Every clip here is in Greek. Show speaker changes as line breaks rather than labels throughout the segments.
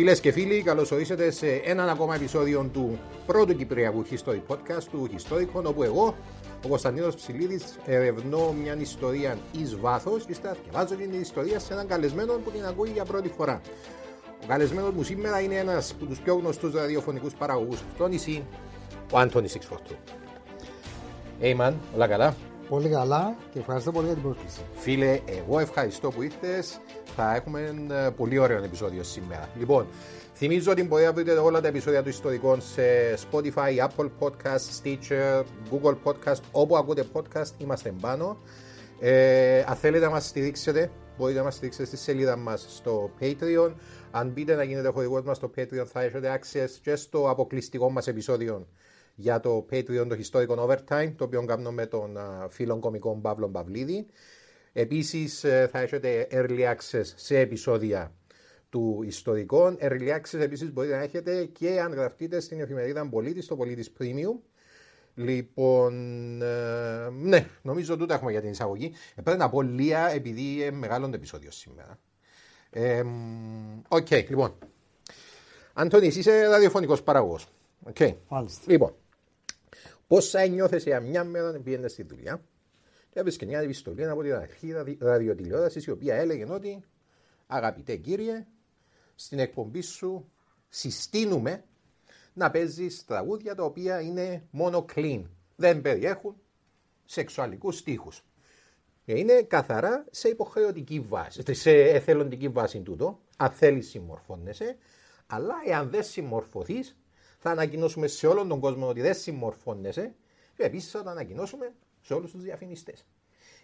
Φίλες και φίλοι, καλώς ορίσατε σε έναν ακόμα επεισόδιο του πρώτου Κυπριακού History Podcast του Historicon, όπου εγώ, ο Κωνσταντίνος Ψηλίδης, ερευνώ μια ιστορία εις βάθος και βάζω την ιστορία σε έναν καλεσμένο που την ακούει για πρώτη φορά. Ο καλεσμένος μου σήμερα είναι ένας από τους πιο γνωστούς ραδιοφωνικούς παραγωγούς στο νησί, ο Άντωνης Σιξφορτού. Hey man, όλα καλά;
Πολύ καλά και ευχαριστώ πολύ για την πρόσκληση.
Φίλε, εγώ ευχαριστώ που ήρθες. Θα έχουμε ε, πολύ ωραίο επεισόδιο σήμερα. Λοιπόν, θυμίζω ότι μπορείτε να βρείτε όλα τα επεισόδια του ιστορικών σε Spotify, Apple Podcast, Stitcher, Google Podcast, όπου ακούτε podcast, είμαστε πάνω. Ε, αν θέλετε να μας στηρίξετε, μπορείτε να μας στηρίξετε στη σελίδα μας στο Patreon. Αν μπείτε να γίνετε χορηγός μας στο Patreon, θα έχετε access και στο αποκλειστικό μας επεισόδιο για το Patreon το Historical Overtime, το οποίο κάνω με τον φίλο κομικό Παύλο Παυλίδη. Επίσης ε, θα έχετε early access σε επεισόδια του ιστορικών. Early access επίσης μπορείτε να έχετε και αν γραφτείτε στην εφημερίδα Πολίτη, στο Πολίτης Premium. Λοιπόν, ε, ναι, νομίζω τούτα έχουμε για την εισαγωγή. Ε, πρέπει να πω λίγα επειδή είναι μεγάλο το επεισόδιο σήμερα. OK, okay, λοιπόν. Αντώνη, είσαι ραδιοφωνικός παραγωγός. Okay. Λοιπόν, πώ θα νιώθει μια μέρα να πήγαινε στη δουλειά και έβρισκε μια επιστολή από την αρχή ραδιοτηλεόρασης η οποία έλεγε ότι αγαπητέ κύριε, στην εκπομπή σου συστήνουμε να παίζεις τραγούδια τα οποία είναι μόνο clean. Δεν περιέχουν σεξουαλικούς στίχους. Και είναι καθαρά σε υποχρεωτική βάση, σε εθελοντική βάση τούτο. Αν θέλεις, συμμορφώνεσαι. Αλλά εάν δεν συμμορφωθείς, θα ανακοινώσουμε σε όλον τον κόσμο ότι δεν συμμορφώνεσαι και επίσης θα το ανακοινώσουμε σε όλους τους διαφημιστές.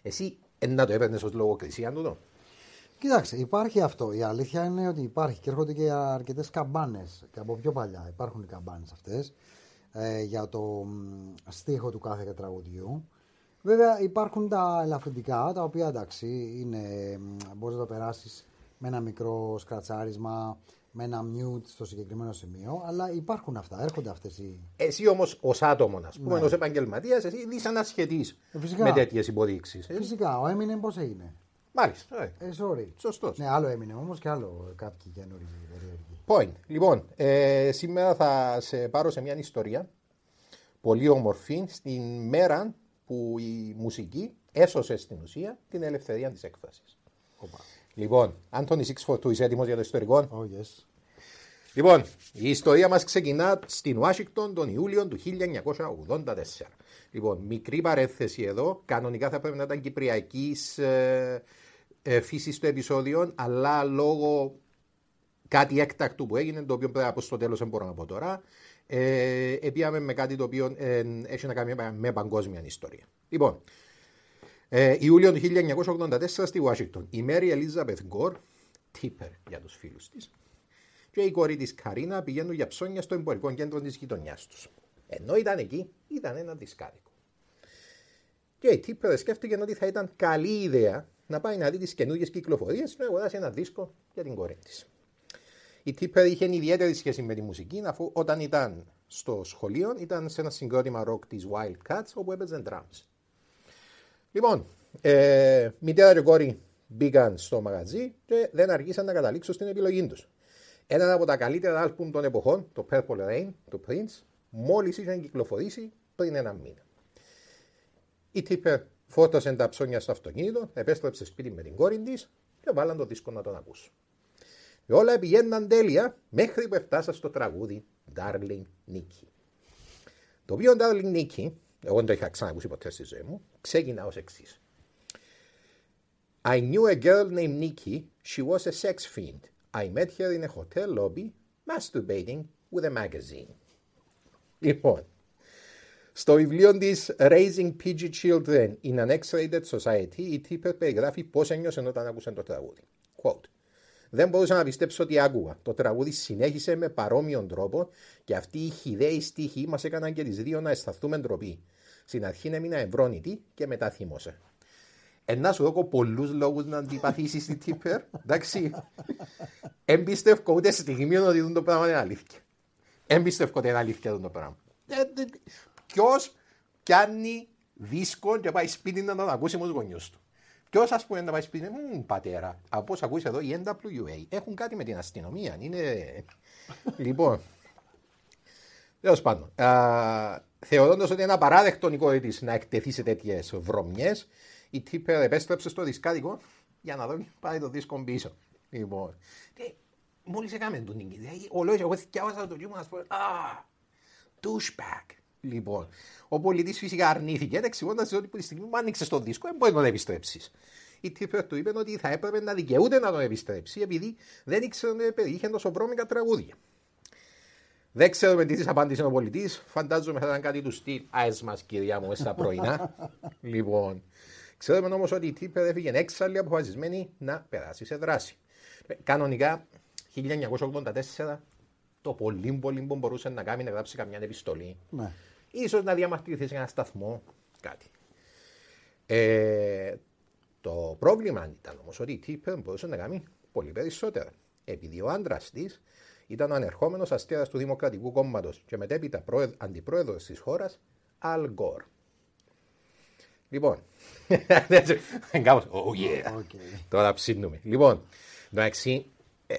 Εσύ να το έπαιρνες ως λογοκρισία τούτο;
Κοιτάξτε, υπάρχει αυτό. Η αλήθεια είναι ότι υπάρχει και έρχονται και αρκετές καμπάνες και από πιο παλιά. Υπάρχουν οι καμπάνες αυτές ε, για το στίχο του κάθε τραγουδιού. Βέβαια υπάρχουν τα ελαφρυντικά τα οποία εντάξει είναι, μπορείς να το περάσεις με ένα μικρό σκρατσάρισμα με ένα mute στο συγκεκριμένο σημείο, αλλά υπάρχουν αυτά, έρχονται αυτές οι.
Εσύ όμως ως άτομος, ας πούμε, ναι. ω επαγγελματίας, εσύ είσαι ανασχετή με τέτοιες υποδείξεις.
Ε; Φυσικά, ο Eminem πώς έγινε;
Μάλιστα.
Ε, ε sorry.
Σωστός.
Ναι, άλλο έμεινε όμως και άλλο κάποιοι καινούργιοι περίεργοι.
Point. Λοιπόν, ε, σήμερα θα σε πάρω σε μια ιστορία πολύ όμορφη στην μέρα που η μουσική έσωσε στην ουσία την ελευθερία της έκφρασης. Λοιπόν, Άντωνη Σίξφορτου, είσαι έτοιμος για το ιστορικό;
Oh, yes.
Λοιπόν, η ιστορία μας ξεκινά στην Ουάσιγκτον τον Ιούλιο του 1984. Λοιπόν, μικρή παρέθεση εδώ. Κανονικά θα πρέπει να ήταν κυπριακής ε, ε, φύσης το επεισόδιο, αλλά λόγω κάτι έκτακτου που έγινε, το οποίο πρέπει να πω στο τέλος, δεν μπορώ να πω τώρα, ε, επίαμε με κάτι το οποίο ε, έχει να κάνει με παγκόσμια ιστορία. Λοιπόν, ε, Ιούλιο του 1984 στη Ουάσιγκτον. Η Μέρι Ελίζαπεθ Γκορ, τύπερ για τους φίλους της, και η κόρη της Καρίνα πηγαίνουν για ψώνια στο εμπορικό κέντρο της γειτονιάς τους. Ενώ ήταν εκεί, ήταν ένα δισκάδικο. Και η τύπερ σκέφτηκε ότι θα ήταν καλή ιδέα να πάει να δει τις καινούργιες κυκλοφορίες να αγοράσει ένα δίσκο για την κόρη της. Η τύπερ είχε ιδιαίτερη σχέση με τη μουσική, αφού όταν ήταν στο σχολείο ήταν σε ένα συγκρότημα rock της Wildcats όπου έπαιζε drums. Λοιπόν, ε, μητέρα και κόρη μπήκαν στο μαγαζί και δεν αργήσαν να καταλήξουν στην επιλογή τους. Ένα από τα καλύτερα άλμπουμ των εποχών, το Purple Rain, το Prince, μόλις είχαν κυκλοφορήσει πριν ένα μήνα. Η Τίπερ φόρτωσε τα ψώνια στο αυτοκίνητο, επέστρεψε σπίτι με την κόρη της και βάλαν το δίσκο να τον ακούσουν. Και όλα πηγαίναν τέλεια μέχρι που έφτασα στο τραγούδι Darling Nikki. Το οποίο Darling Nikki, εγώ δεν το είχα ξανακούσει ποτέ στη ζωή μου, ξεκινά ως εξής. I knew a girl named Nikki. She was a sex fiend. I met her in a hotel lobby, masturbating with a magazine. Λοιπόν, στο βιβλίο της Raising PG Children in an X-Rated Society, η Τίπερ περιγράφει πώς ένιωσε όταν άκουσε το τραγούδι. Quote. Δεν μπορούσα να πιστέψω ότι άκουγα. Το τραγούδι συνέχισε με παρόμοιον τρόπο και αυτοί οι χιδαίοι στίχοι μας έκαναν και τις δύο να αισθανθούμε ντροπή. Στην αρχή έμεινα ευρώνητη και μετά θύμωσε. Ένα σου δώκω πολλούς λόγους να αντιπαθήσεις την Τίπερ. Εντάξει. Εμπιστεύω ούτε στιγμή ότι το πράγμα είναι αλήθεια. Εμπιστεύω ότι είναι αλήθεια το πράγμα. Ε, Ποιος πιάνει δίσκο και πάει σπίτι να τον ακούσει με τους γονιούς του. Ποιος ας πούμε να πάει σπίτι, μου πατέρα, από όσα ακούσει εδώ, οι NWA έχουν κάτι με την αστυνομία. Είναι. λοιπόν. Τέλος πάντων. Θεωρώντας ότι είναι απαράδεκτο η κόρη τη να εκτεθεί σε τέτοιες βρωμιές, η Τίπερ επέστρεψε στο δισκάδικο για να δω πάει το δίσκο πίσω. Λοιπόν. Μόλις έκαμε τον νίκη. Ο λόγος εγώ θυκιάβασα το κύμα να σου πω. Α, douchebag. Λοιπόν, ο πολιτής φυσικά αρνήθηκε, εξηγώντας ότι που τη στιγμή που άνοιξε το δίσκο δεν μπορεί να τον επιστρέψεις. Η Τίπερ του είπε ότι θα έπρεπε να δικαιούται να τον επιστρέψει, επειδή δεν ήξερε ότι περιείχε τόσο βρώμικα τραγούδια. Δεν ξέρουμε τι της απάντησε ο πολιτής. Φαντάζομαι θα ήταν κάτι του στυλ. Άε μας, κυρία μου, στα πρωινά. λοιπόν, ξέρουμε όμως ότι η Τίπερ έφυγε έξαλλη αποφασισμένη να περάσει σε δράση. Κανονικά, 1984, το πολύ πολύ που μπορούσε να κάνει να γράψει καμιά επιστολή. Ναι. Ίσως να διαμαρτυρηθεί σε ένα σταθμό, κάτι. Ε, το πρόβλημα ήταν όμως ότι η Τίπερ μπορούσε να κάνει πολύ περισσότερα. Επειδή ο άντρας της ήταν ο ανερχόμενος αστέρα του Δημοκρατικού Κόμματος και μετέπειτα αντιπρόεδρος της χώρας, Αλ Γκορ. Λοιπόν, κάπως, oh yeah, τώρα ψήνουμε. Λοιπόν, εντάξει, ε,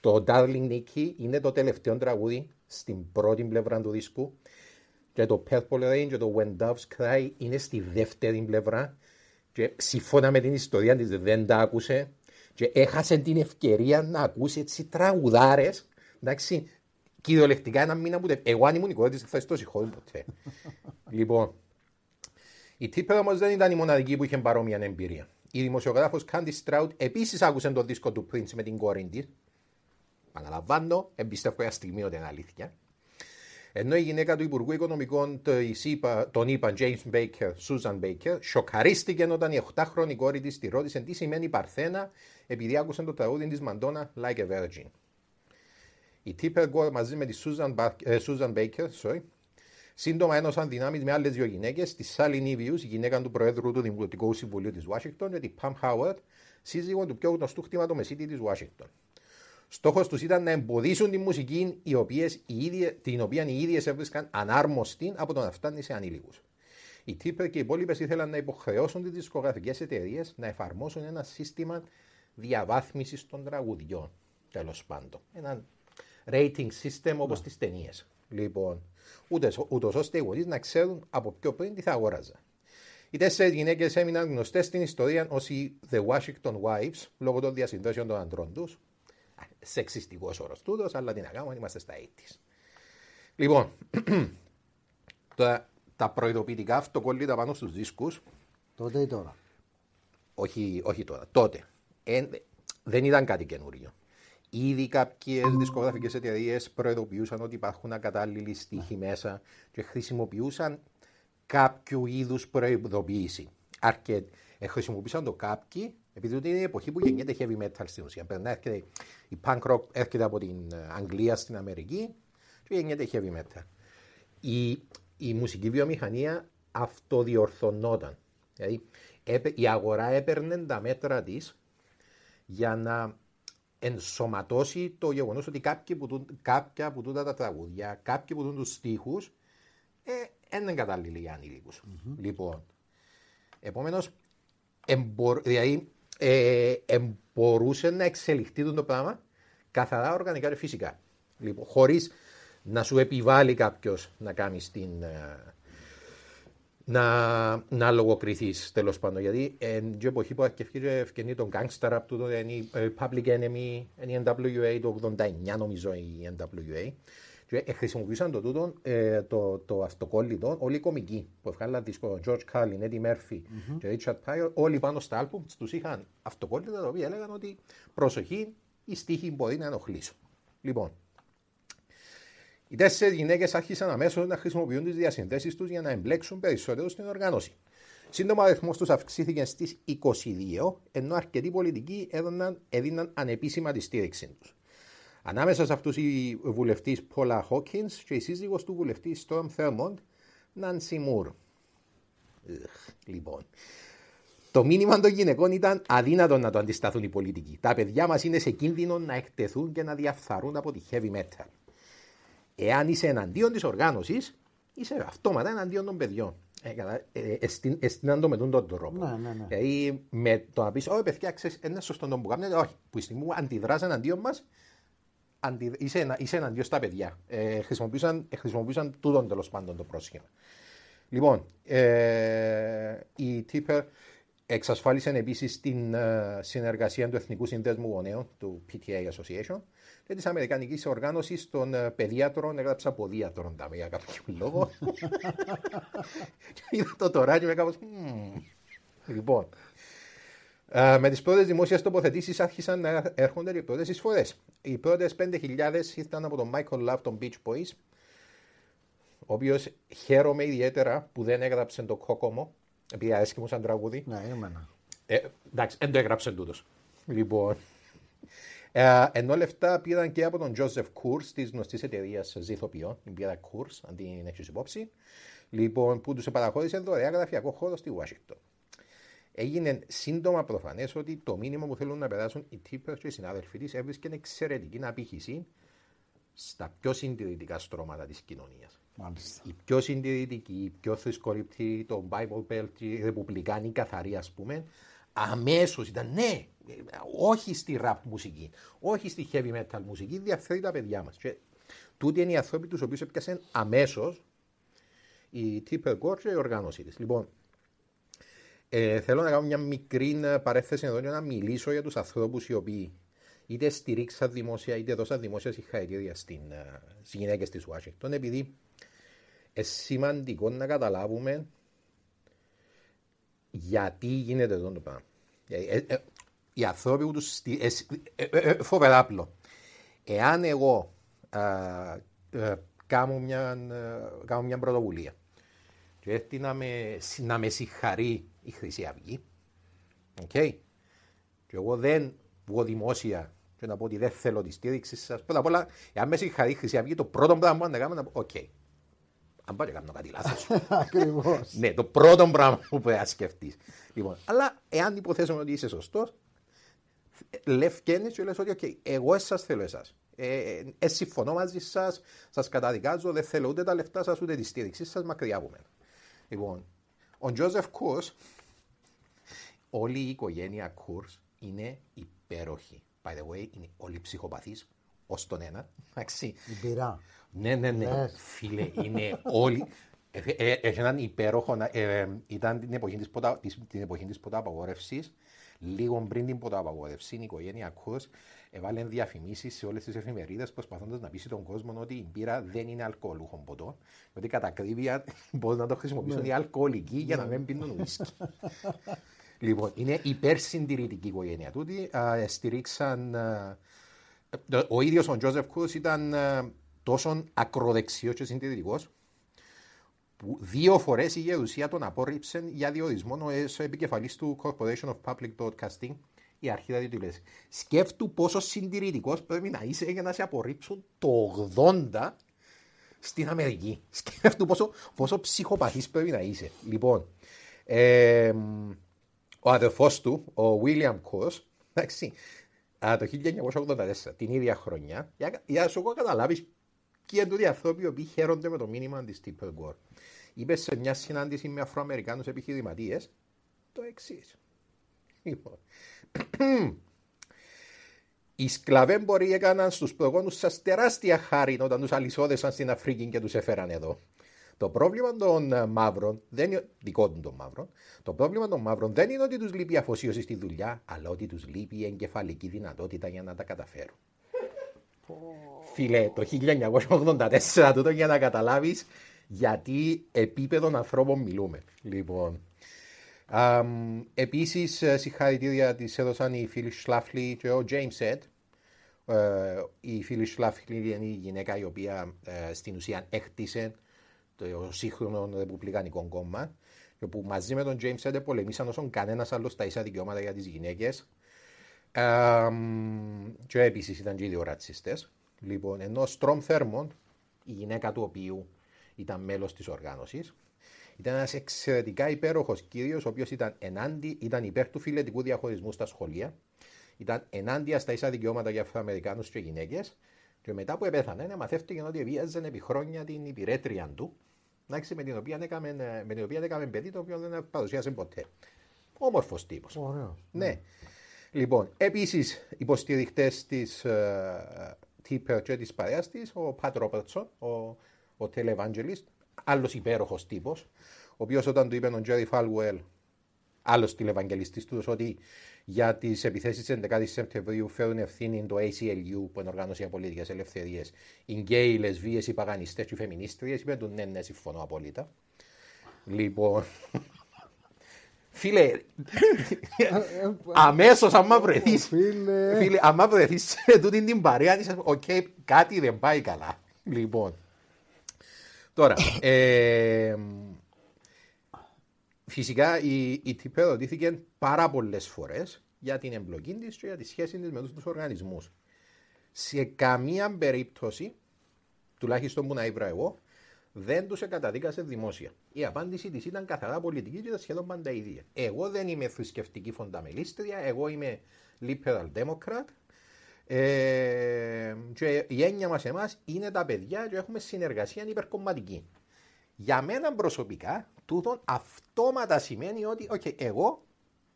το Darling Nikki είναι το τελευταίο τραγούδι στην πρώτη πλευρά του δίσκου και το Purple Rain και το When Doves Cry είναι στη δεύτερη πλευρά και συμφώνα με την ιστορία της δεν τα άκουσε και έχασε την ευκαιρία να ακούσει έτσι τραγουδάρες εντάξει κυριολεκτικά ένα μήνα που εγώ αν ήμουν η κόρη της θα στο συγχώρη ποτέ. Λοιπόν η Τίπερ όμως δεν ήταν η μοναδική που είχε παρόμοια εμπειρία. Η δημοσιογράφος Candy Stroud επίσης άκουσε το δίσκο του Prince με την κόρη της Παναλαμβάνω, εμπιστεύω για στιγμή ότι είναι αλήθεια. Ενώ η γυναίκα του Υπουργού Οικονομικών τον είπα, James Baker, Susan Baker, σοκαρίστηκε όταν η 8χρονη κόρη της τη ρώτησε τι σημαίνει Παρθένα επειδή άκουσε το τραγούδι της Μαντόνα Like a Virgin. Η Tipper Gore μαζί με τη Susan, ε, Susan Baker sorry, σύντομα ένωσαν δυνάμεις με άλλες δύο γυναίκες, τη Sally Nivius, η γυναίκα του Προέδρου του Δημοτικού Συμβουλίου της Washington, και τη Pam Howard, σύζυγο του πιο γνωστού χτυματομεσίτη της Washington. Στόχος τους ήταν να εμποδίσουν τη μουσική η οποίες, η την οποία οι ίδιες έβρισκαν ανάρμοστη από το να φτάνει σε ανήλικους. Οι Τίπερ και οι υπόλοιπες ήθελαν να υποχρεώσουν τις δισκογραφικές εταιρείες να εφαρμόσουν ένα σύστημα διαβάθμισης των τραγουδιών. Τέλος πάντων. Ένα rating system όπως ναι. τις ταινίες. Λοιπόν, ούτως ώστε οι γονείς να ξέρουν από πιο πριν τι θα αγόραζαν. Οι τέσσερις γυναίκες έμειναν γνωστές στην ιστορία ως οι The Washington Wives λόγω των διασυνδέσεων των αντρών τους, σεξιστικός όρο τούτο, αλλά τι να κάνουμε, είμαστε στα 80 Λοιπόν, τα, τα προειδοποιητικά αυτοκόλλητα πάνω στους δίσκους.
Τότε ή τώρα.
Όχι, όχι τώρα, τότε. Ε, δεν ήταν κάτι καινούριο. Ήδη κάποιες δισκογραφικές εταιρείες προειδοποιούσαν ότι υπάρχουν ακατάλληλοι στίχοι μέσα και χρησιμοποιούσαν κάποιο είδους προειδοποίηση. Αρκετ, ε, χρησιμοποιούσαν το κάποιοι επειδή είναι η εποχή που γεννιέται heavy metal στην ουσία. Περνά, έρχεται, η punk rock έρχεται από την ε, Αγγλία στην Αμερική και γεννιέται heavy metal. Η, η μουσική βιομηχανία αυτοδιορθωνόταν. Δηλαδή η αγορά έπαιρνε τα μέτρα της για να ενσωματώσει το γεγονός ότι κάποιοι που, κάποια από τούτα τα τραγούδια, κάποιοι που τους στίχους, ε, είναι κατάλληλοι για ανηλικου mm-hmm. Λοιπόν, επομένως, δηλαδή ε, μπορούσε να εξελιχθεί το πράγμα καθαρά οργανικά και φυσικά. Λοιπόν, χωρίς να σου επιβάλλει κάποιος να κάνεις την. ε, να, να λογοκριθείς τέλος πάντων. Γιατί εν την εποχή που αρκευκεί ευκαινεί τον gangster rap του, είναι η ε, Public Enemy, είναι η NWA το 89 νομίζω η NWA. Και ε, χρησιμοποιούσαν το τούτο, ε, το, το αυτοκόλλητο, όλοι οι κομικοί που βγάλαν δίσκο, George Carlin, Eddie Murphy και Richard Pryor, όλοι πάνω στα άλμπουμ τους είχαν αυτοκόλλητα τα οποία έλεγαν ότι προσοχή, η στίχη μπορεί να ενοχλήσουν. Λοιπόν, οι τέσσερις γυναίκες άρχισαν αμέσως να χρησιμοποιούν τις διασυνδέσεις τους για να εμπλέξουν περισσότερο στην οργάνωση. Σύντομα, ο αριθμός τους αυξήθηκε στις 22, ενώ αρκετοί πολιτικοί έδωναν, έδιναν ανεπίσημα τη στήριξή τους. Ανάμεσα σε αυτούς η βουλευτή Πόλα Χόκκιν και η σύζυγος του βουλευτή Storm Thurmond, Νάνσι Μουρ. Λοιπόν, το μήνυμα των γυναικών ήταν αδύνατο να το αντισταθούν οι πολιτικοί. Τα παιδιά μας είναι σε κίνδυνο να εκτεθούν και να διαφθαρούν από τη heavy metal. Εάν είσαι εναντίον της οργάνωσης, είσαι αυτόματα εναντίον των παιδιών. Ε, κατα- ε, εστίν- εστίναν το με τον τρόπο.
Ναι, ναι, ναι.
Δηλαδή με το να πεις, Όχι, παιδιά, ξέρεις, είναι σωστό το που κάνετε. Όχι, που η στιγμή που αντιδράς εναντίον μας, αντι... είσαι, ενα- είσαι εναντίον στα παιδιά. Ε, χρησιμοποιούσαν, ε, χρησιμοποιούσαν τούτον τέλος πάντων το πρόσχημα. Λοιπόν, ε, η Τίπερ εξασφάλισε επίσης την ε, συνεργασία του Εθνικού Συνδέσμου Γονέων, του PTA Association, και της Αμερικανικής Οργάνωσης των ε, Παιδιάτρων. Έγραψα ποδίατρων τα για κάποιο λόγο. και είδα το τώρα και με κάπως... «Μμμ». Λοιπόν, ε, με τις πρώτες δημόσιες τοποθετήσεις άρχισαν να έρχονται οι πρώτες εισφορές. Οι πρώτες 5.000 ήρθαν από τον Michael Love των Beach Boys, ο οποίος χαίρομαι ιδιαίτερα που δεν έγραψε το κόκομο, επειδή αρέσκει μου σαν τραγούδι.
Ναι, είναι ένα.
Ε, εντάξει, δεν το έγραψε τούτος. Λοιπόν. Ε, ενώ λεφτά πήραν και από τον Joseph Kurz της γνωστής εταιρείας Ζηθοποιών, την πήρα Kurz, αν την έχεις υπόψη, λοιπόν, που τους παραχώρησε δωρεά γραφειακό χώρο στη Ουάσιγκτον. Έγινε σύντομα προφανές ότι το μήνυμα που θέλουν να περάσουν οι Τίπερ και οι συνάδελφοί της έβρισκαν εξαιρετική απήχηση στα πιο συντηρητικά στρώματα της κοινωνίας.
Μάλιστα.
Οι πιο συντηρητικοί, οι πιο θρησκοληπτοί, το Bible Belt, οι ρεπουμπλικάνοι καθαροί, ας πούμε, αμέσως ήταν ναι, ε, όχι στη rap μουσική, όχι στη heavy metal μουσική, διαφέρει τα παιδιά μας. Και τούτοι είναι οι άνθρωποι τους οποίους έπιασαν αμέσως η Tipper Gore και η οργάνωσή της. Λοιπόν, ε, θέλω να κάνω μια μικρή ε, παρέθεση εδώ για να μιλήσω για τους ανθρώπους οι οποίοι είτε στηρίξαν δημόσια είτε δώσαν δημόσια συγχαρητήρια στις γυναίκες της Ουάσιγκτον, επειδή είναι σημαντικό να καταλάβουμε γιατί γίνεται αυτό το πράγμα. Ε, ε, ε, οι άνθρωποι που τους στηρίζουν. Ε, ε, ε, φοβερά απλό. Εάν εγώ α, ε, κάνω, μια, ε, κάνω μια πρωτοβουλία και έρθει να με, να με συγχαρεί η Χρυσή Αυγή, οκ, και εγώ δεν βγω δημόσια και να πω ότι δεν θέλω τη στήριξη σας. Πρώτα απ' όλα, εάν με συγχαρεί η Χρυσή Αυγή, το πρώτο πράγμα που να κάνω είναι να πω: Οκ. Αν πάω και κάνω κάτι λάθος.
Ακριβώς.
ναι, το πρώτο πράγμα που πρέπει να σκεφτείς. Λοιπόν, αλλά εάν υποθέσουμε ότι είσαι σωστός, λευκένει και λες ότι οκ, εγώ εσά θέλω εσάς. Ε, ε, συμφωνώ μαζί σας, σας καταδικάζω, δεν θέλω ούτε τα λεφτά σας ούτε τη στήριξή σας, μακριά από μένα. Λοιπόν, ο Τζόζεφ Κούρς, όλη η οικογένεια Κούρς είναι υπέροχη. By the way, είναι όλοι ψυχοπαθείς, ως τον ένα. Εντάξει.
Η μπύρα.
Ναι, ναι, ναι.
Λες.
Φίλε, είναι όλοι. Ε, ε, Έχει έναν υπέροχο. ε, ε, ήταν την εποχή της, ποτα, της, την εποχή της ποταπαγόρευσης. Λίγο πριν την ποταπαγόρευση, η οικογένεια Κούς έβαλε διαφημίσεις σε όλες τις εφημερίδες προσπαθώντας να πείσει τον κόσμο ότι η μπύρα δεν είναι αλκοολούχο ποτό. Ότι κατά ακρίβεια μπορούν να το χρησιμοποιήσουν οι αλκοολικοί για να μην πίνουν ουίσκι. Λοιπόν, είναι υπερσυντηρητική η οικογένεια τούτη. Α, στηρίξαν. α, το- ο ίδιος ο Τζόζεφ Κούς ήταν α, τόσο ακροδεξιός και συντηρητικός που δύο φορές η Γερουσία τον απόρριψε για διορισμό ω επικεφαλής του Corporation of Public Broadcasting, η αρχίδα του τηλεόραση. Σκέφτου πόσο συντηρητικός πρέπει να είσαι για να σε απορρίψουν το 80 στην Αμερική. Σκέφτου πόσο, πόσο ψυχοπαθής πρέπει να είσαι. Λοιπόν, ε, ο αδερφός του, ο William Coase, εντάξει, α, το 1984, την ίδια χρονιά, για, για να σου έχω καταλάβεις ποιοι είναι τούτοι οι άνθρωποι οι οποίοι χαίρονται με το μήνυμα της Tipper Gore. Είπε σε μια συνάντηση με Αφροαμερικάνους επιχειρηματίες το εξής. Λοιπόν, Οι σκλαβέμποροι έκαναν στους προγόνους σας τεράστια χάρη όταν τους αλυσόδεσαν στην Αφρική και τους έφεραν εδώ. Το πρόβλημα των ε, μαύρων, δεν είναι, δικό των μαύρων, το πρόβλημα των μαύρων δεν είναι ότι τους λείπει αφοσίωση στη δουλειά, αλλά ότι τους λείπει η εγκεφαλική δυνατότητα για να τα καταφέρουν. Φίλε, το 1984 τούτο για να καταλάβεις γιατί επίπεδο ανθρώπων μιλούμε. Λοιπόν, Επίσης, ε, συγχαρητήρια της έδωσαν οι φίλοι Σλάφλι και ο James Σετ. Η φίλη Σλάφλι είναι η γυναίκα η οποία ε, στην ουσία έκτισε το σύγχρονο Ρεπουμπλικανικό κόμμα και που μαζί με τον James Σετ πολεμήσαν όσον κανένας άλλος τα ίσα δικαιώματα για τις γυναίκες. Και επίσης ήταν και οι δύο ρατσιστέ. Λοιπόν, ενώ Στρομ Θέρμον, η γυναίκα του οποίου ήταν μέλος της οργάνωσης, ήταν ένας εξαιρετικά υπέροχος κύριος, ο οποίος ήταν, ενάντι, ήταν υπέρ του φιλετικού διαχωρισμού στα σχολεία, ήταν ενάντια στα ίσα δικαιώματα για Αφροαμερικάνου και γυναίκες, και μετά που επέθανε, μαθεύτηκε ότι βίαζε επί χρόνια την υπηρέτρια του, εντάξει, με την οποία έκαμε, με την οποία έκαμε παιδί, το οποίο δεν παρουσίασε ποτέ. Όμορφος τύπος. Ναι. Λοιπόν, επίσης υποστηριχτές της uh, και της παρέας της, ο Πατ Ρόπερτσον, ο, ο Televangelist, άλλος υπέροχος τύπος, ο οποίος όταν του είπε ο Τζέρι Φάλουελ, άλλος τηλευαγγελιστής του, ότι για τις επιθέσεις της 11η Σεπτεμβρίου φέρουν ευθύνη το ACLU, που είναι οργάνωση για πολιτικέ ελευθερίε, οι γκέι, οι λεσβείε, οι παγανιστές και οι φεμινίστριες, είπε του ναι, ναι, συμφωνώ απόλυτα. Λοιπόν. Φίλε, αμέσως άμα βρεθείς, φίλε, άμα βρεθείς σε τούτη την παρέα, οκ, κάτι δεν πάει καλά. Λοιπόν, Τώρα, ε, φυσικά η, η Τίπερ ρωτήθηκε πάρα πολλές φορές για την εμπλοκή της και για τη σχέση της με τους οργανισμούς. Σε καμία περίπτωση, τουλάχιστον που να ήβρα εγώ, δεν τους καταδίκασε δημόσια. Η απάντηση της ήταν καθαρά πολιτική και ήταν σχεδόν πάντα ίδια. Εγώ δεν είμαι θρησκευτική φονταμελίστρια, εγώ είμαι liberal democrat ε, και η έννοια μας εμάς είναι τα παιδιά και έχουμε συνεργασία υπερκομματική. Για μένα προσωπικά, τούτο αυτόματα σημαίνει ότι okay, εγώ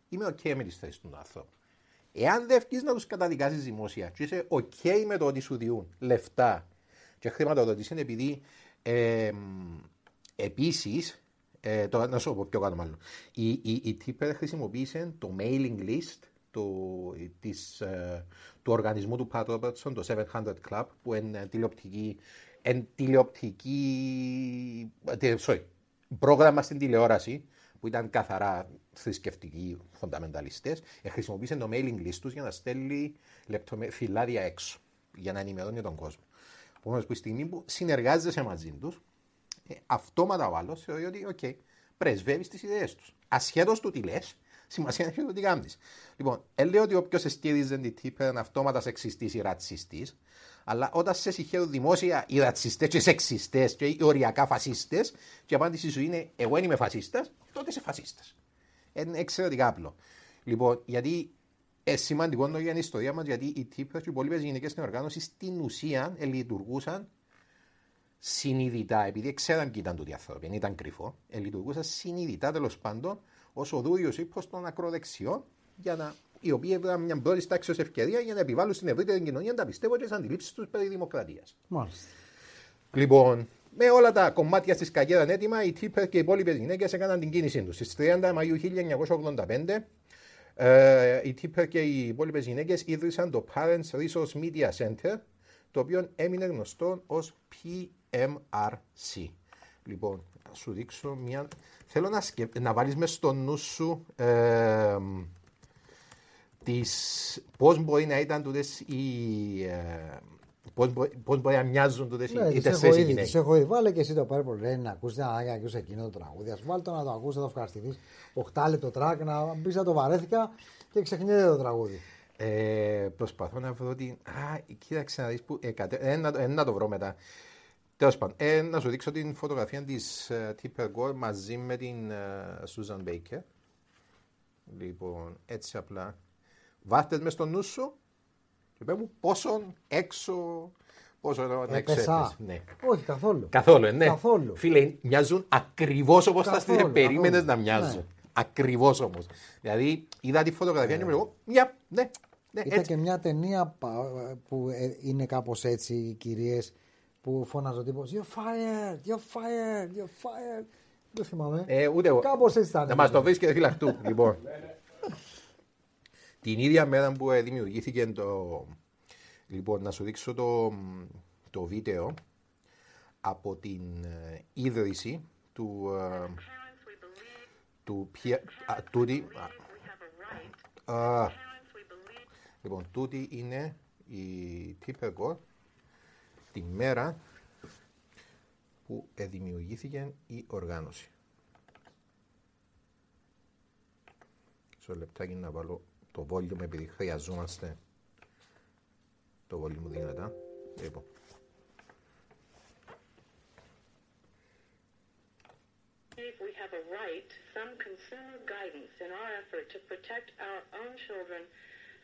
είμαι OK με τις θέσεις του ανθρώπου. Εάν δεν βγει να τους καταδικάσεις δημόσια και είσαι OK με το ότι σου διούν λεφτά και χρηματοδοτήσει, επειδή ε, επίσης, ε, να σου πω πιο κάτω μάλλον, η, η, η, η χρησιμοποίησε το mailing list του, της, ε, του οργανισμού του Pat Robertson, το 700 Club, που είναι τηλεοπτική, εν τηλεοπτική ε, sorry, πρόγραμμα στην τηλεόραση, που ήταν καθαρά θρησκευτικοί φονταμενταλιστές, ε, χρησιμοποίησε το mailing list τους για να στέλνει λεπτομέ... φυλάδια έξω, για να ενημερώνει τον κόσμο. Επομένως, που η στιγμή που συνεργάζεσαι μαζί τους, ε, αυτόματα ο άλλος θεωρεί ότι, OK, πρεσβεύεις τις ιδέες τους. Ασχέτως του τι λες, Σημασία έχει το τι κάνεις. Λοιπόν, έλεγα ότι όποιος εστίριζε την τύπη είναι αυτόματα σεξιστής ή ρατσιστής, αλλά όταν σε συγχαίρουν δημόσια οι ρατσιστές και οι σεξιστές και οι οριακά φασίστες, και η απάντηση σου είναι Εγώ δεν είμαι φασίστας, τότε είσαι φασίστας. Είναι εξαιρετικά απλό. Λοιπόν, γιατί είναι σημαντικό για την ιστορία μας, γιατί οι τύπε και οι υπόλοιπες γυναίκες στην οργάνωση στην ουσία λειτουργούσαν συνειδητά, επειδή ξέραν και ήταν το άνθρωποι, δεν ήταν κρυφό, λειτουργούσαν συνειδητά τέλος πάντων ω ο δούριο ύπο των ακροδεξιών, για να, οι οποίοι έβγαλαν μια πρώτη τάξη ω ευκαιρία για να επιβάλλουν στην ευρύτερη κοινωνία τα πιστεύω και τις αντιλήψεις τους περί δημοκρατίας. Λοιπόν, με όλα τα κομμάτια στη σκακέρα έτοιμα, οι Τίπερ και οι υπόλοιπες γυναίκες έκαναν την κίνησή τους. Στις 30 Μαου 1985, ε, οι Τίπερ και οι υπόλοιπες γυναίκες ίδρυσαν το Parents Resource Media Center, το οποίο έμεινε γνωστό ως PMRC. Λοιπόν, θα σου δείξω μια Θέλω να, σκε... να βάλεις μες στο νου σου ε, τις... πώς μπορεί να ήταν τούτες οι... Ε, πώς, μπορεί, πώς μπορεί να μοιάζουν τούτες ναι, οι τέσσερις γυναίκες.
Τις έχω ήδη. Βάλε και εσύ το πάρει πολύ. Να ακούσεις, να ακούσεις εκείνο το τραγούδι. Ας βάλει το να το ακούσεις, να το ευχαριστηθείς. Οχτάλεπτο track, να πεις να το βαρέθηκα και ξεχνιέται το τραγούδι.
Ε, προσπαθώ να βρω ότι... Α, κοίταξε να δεις που... Ε, κατε... ε, να, ε, να το βρω μετά. Τέλος πάντων, ε, να σου δείξω την φωτογραφία της Τίπερ Γκορ μαζί με την Σούζαν Μπέικερ. Λοιπόν, έτσι απλά. Βάρ' τε μες στο νου σου και πέ μου πόσο έξω. Πόσο
να έξω ναι. Όχι, καθόλου.
Καθόλου, ε, ναι. Καθόλου. Φίλε, μοιάζουν ακριβώς όπως τα στιγμή περίμενες να μοιάζουν. Ναι. Ακριβώς όμως. Δηλαδή, είδα τη φωτογραφία και μου λέω, μια, ναι, Ναι,
Ήταν
έτσι.
και μια ταινία πα- που ε, είναι κάπως έτσι οι κυρίες που φώναζε ο τύπος You're fired, you're fired, you're fired. Δεν θυμάμαι.
Ε, ούτε εγώ.
Κάπως έτσι ήταν.
Να μας το βρει και φυλαχτού. λοιπόν. Την ίδια μέρα που ε, δημιουργήθηκε το. Λοιπόν, να σου δείξω το, το βίντεο από την ε, ίδρυση του. ε, του Πια- α, τούτη, α, α, λοιπόν, τούτη είναι η Tipper τη μέρα που ε, δημιουργήθηκε η οργάνωση. Σε λεπτάκι να βάλω το volume επειδή χρειαζόμαστε το volume δυνατά. Λοιπόν.
believe we have a right, some consumer guidance in our effort to protect our own children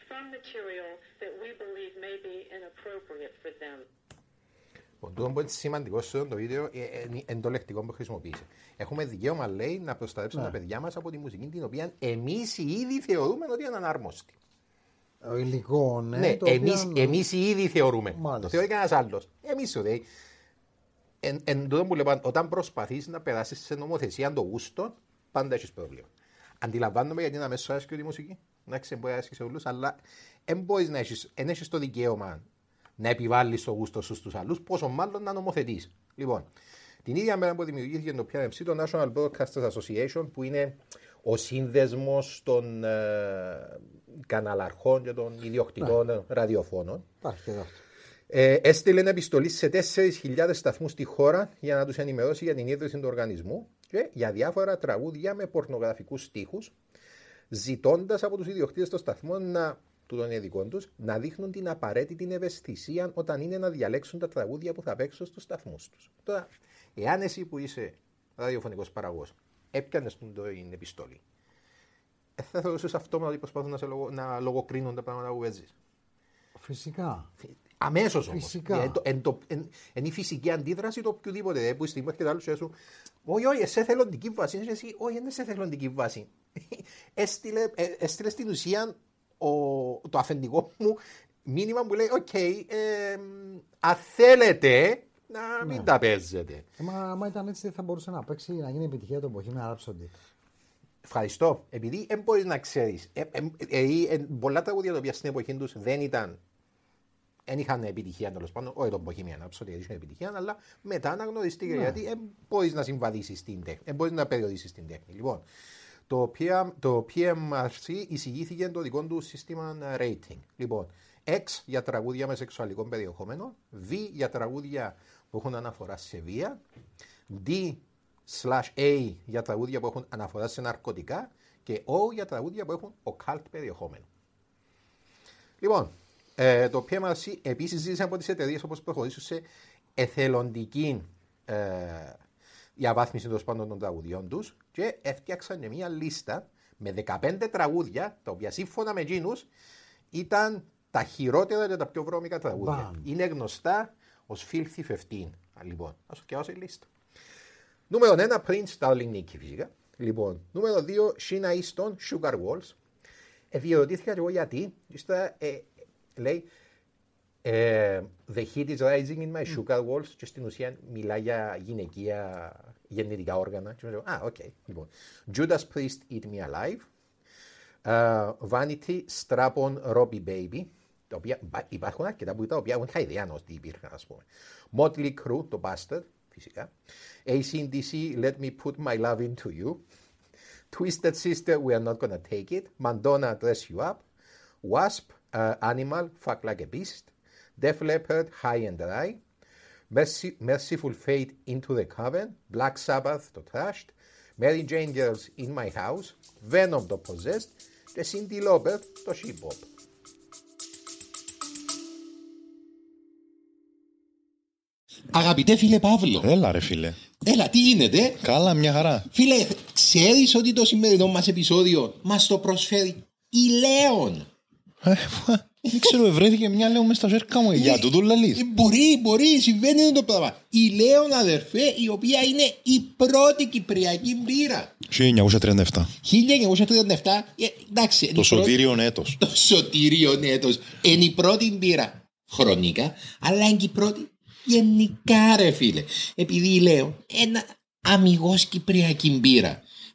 from material that we believe may be inappropriate for them.
Λοιπόν, τούτο που είναι σημαντικό σε αυτό το βίντεο είναι το λεκτικό που χρησιμοποίησε. Έχουμε δικαίωμα, λέει, να προστατεύσουμε τα παιδιά μας από τη μουσική την οποία εμείς ήδη θεωρούμε ότι είναι ανάρμοστη.
Ο υλικό, ναι.
Ναι,
το
εμείς,
οποίο-
εμείς οι ήδη θεωρούμε.
Μάλιστα.
Το θεωρεί κανένας άλλος. Εμείς θεωρεί. Εν, εν τούτο που λέω, όταν προσπαθείς να περάσεις σε νομοθεσία το γούστο, πάντα έχεις πρόβλημα. Αντιλαμβάνομαι γιατί είναι αμέσως άσχητη η μουσική. Εντάξει, μπορεί να άσχει σε όλους, αλλά δεν μπορείς να έχει έχεις το δικαίωμα να επιβάλλεις το γούστο σου στους άλλους, πόσο μάλλον να νομοθετείς. Λοιπόν, την ίδια μέρα που δημιουργήθηκε το PRMC, το National Broadcasters Association, που είναι ο σύνδεσμος των ε, καναλαρχών και των ιδιοκτητών ραδιοφώνων.
Υπάρχει και εδώ. αυτό.
Ε, έστειλε ένα επιστολή σε 4.000 σταθμούς στη χώρα για να τους ενημερώσει για την ίδρυση του οργανισμού και για διάφορα τραγούδια με πορνογραφικούς στίχους, ζητώντας από τους ιδιοκτήτες των σταθμών να, του των ειδικών τους να δείχνουν την απαραίτητη ευαισθησία όταν είναι να διαλέξουν τα τραγούδια που θα παίξουν στους σταθμούς τους. Τώρα, εάν εσύ που είσαι ραδιοφωνικός παραγωγός έπιανες την επιστολή, ε, θα θεωρούσες αυτόματα ότι προσπαθούν να, σε λογο, να λογοκρίνουν τα πράγματα που παίζεις;
Φυσικά.
Αμέσως όμως.
Φυσικά.
Είναι η φυσική αντίδραση το οποιοδήποτε. Που στιγμή έρχεται άλλο σου Όχι, όχι, σε εθελοντική βάση. Είναι εσύ, όχι, είναι σε εθελοντική βάση. έστειλε, ε, έστειλε στην ουσία ο, το αφεντικό μου μήνυμα που λέει: Οκ, ε, αν θέλετε να μην τα παίζετε.
Ε, Μα άμα ήταν έτσι, δεν θα μπορούσε να παίξει να γίνει επιτυχία το Bohemian Rhapsody.
Ευχαριστώ. Επειδή δεν μπορείς να ξέρεις. Ε, ε, ε, ε, πολλά τραγούδια τα οποία στην εποχή τους δεν ήταν. Δεν είχαν επιτυχία τέλος πάντων. Όχι τον Bohemian Rhapsody δεν είχε επιτυχία, αλλά μετά αναγνωριστήκε. Γιατί δεν μπορείς να συμβαδίσεις στην τέχνη. Δεν μπορείς να περιορίσεις την τέχνη. Λοιπόν, το, PM, το PMRC εισηγήθηκε το δικό του σύστημα rating. Λοιπόν, X για τραγούδια με σεξουαλικό περιεχόμενο, V για τραγούδια που έχουν αναφορά σε βία, D slash A για τραγούδια που έχουν αναφορά σε ναρκωτικά και O για τραγούδια που έχουν occult περιεχόμενο. Λοιπόν, ε, το PMRC επίσης ζήτησε από τις εταιρείες όπως προχωρήσουν σε εθελοντική ε, διαβάθμιση των πάντων των τραγουδιών τους και έφτιαξαν και μια λίστα με 15 τραγούδια τα οποία σύμφωνα με εκείνους ήταν τα χειρότερα και τα πιο βρώμικα τραγούδια.
Μπαμ.
Είναι γνωστά ως Filthy 15. Α, Λοιπόν, ας το διαβάσω η λίστα. Νούμερο 1, Prince Darling Nikki φυσικά. Λοιπόν, νούμερο 2, Sheena Easton, Sugar Walls. Εδιερωτήθηκα και εγώ γιατί. Ύστερα ε, λέει ε, The heat is rising in my sugar walls και στην ουσία μιλά για γυναικεία γεννητικά όργανα. Και λέω, Α, οκ. Λοιπόν, Judas Priest, Eat Me Alive. Uh, Vanity, Strap On, Robbie Baby. Τα οποία υπά- υπάρχουν αρκετά που τα οποία έχουν είχα ιδέα ότι υπήρχαν, ας πούμε. Motley Crue, το Bastard, φυσικά. ACDC, Let Me Put My Love Into You. Twisted Sister, We Are Not Gonna Take It. Madonna, Dress You Up. Wasp, uh, Animal, Fuck Like a Beast. Def Leppard, High and Dry. Mercy, Merciful Fate, Into the Coven. Black Sabbath, το Trashed. Mary Jane Girls, In My House. Venom, το Possessed. Και Cindy Lauper, το She Bop.
Αγαπητέ φίλε Παύλο,
Έλα ρε φίλε.
έλα τι γίνεται;
Καλά, μια χαρά.
Φίλε, ξέρεις ότι το σημερινό μας επεισόδιο μας το προσφέρει η Λέων;
Ε, Δεν ξέρω, βρέθηκε μια λέω μέσα στα ζέρκα μου. Για τούτο λαλείς.
Ε, Μπορεί, μπορεί, συμβαίνει το πράγμα. Η Λέων αδερφέ, η οποία είναι η πρώτη κυπριακή μπύρα.
1937.
1937, ε, εντάξει. είναι
Το
η πρώτη-
σωτήριον έτος.
Το σωτήριο έτος. Είναι η πρώτη μπύρα χρονικά, αλλά είναι και η πρώτη γενικά ρε φίλε. Επειδή λέω, ένα αμυγός κυπριακή μπύρα.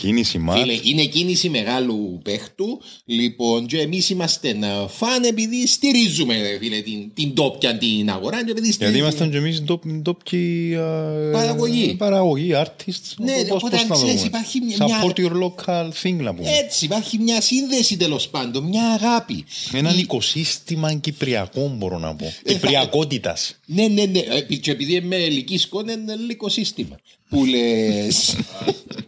Κίνηση μάτς.
Φίλε, είναι κίνηση μεγάλου παίχτου. Λοιπόν, και εμείς είμαστε να φαν επειδή στηρίζουμε ρε φίλε, την, την τόπια την αγορά. Και επειδή
Γιατί
στηρίζουμε-
ήμασταν και εμείς ντόπιοι α,
Παραγωγή.
Παραγωγή, artists.
Ναι,
Πώς-
οπότε
πώς να
ξέρεις,
δούμε.
υπάρχει μια-
Support your local thing να πούμε.
Έτσι, υπάρχει μια σύνδεση τέλος πάντων, μια αγάπη.
Έναν
Η-
οικοσύστημα κυπριακό μπορώ να πω.
Ε,
Κυπριακότητας.
Ναι, ναι, ναι. Ε, Και επειδή είμαι ελική σκόνη, είναι λίγο σύστημα. Που λες.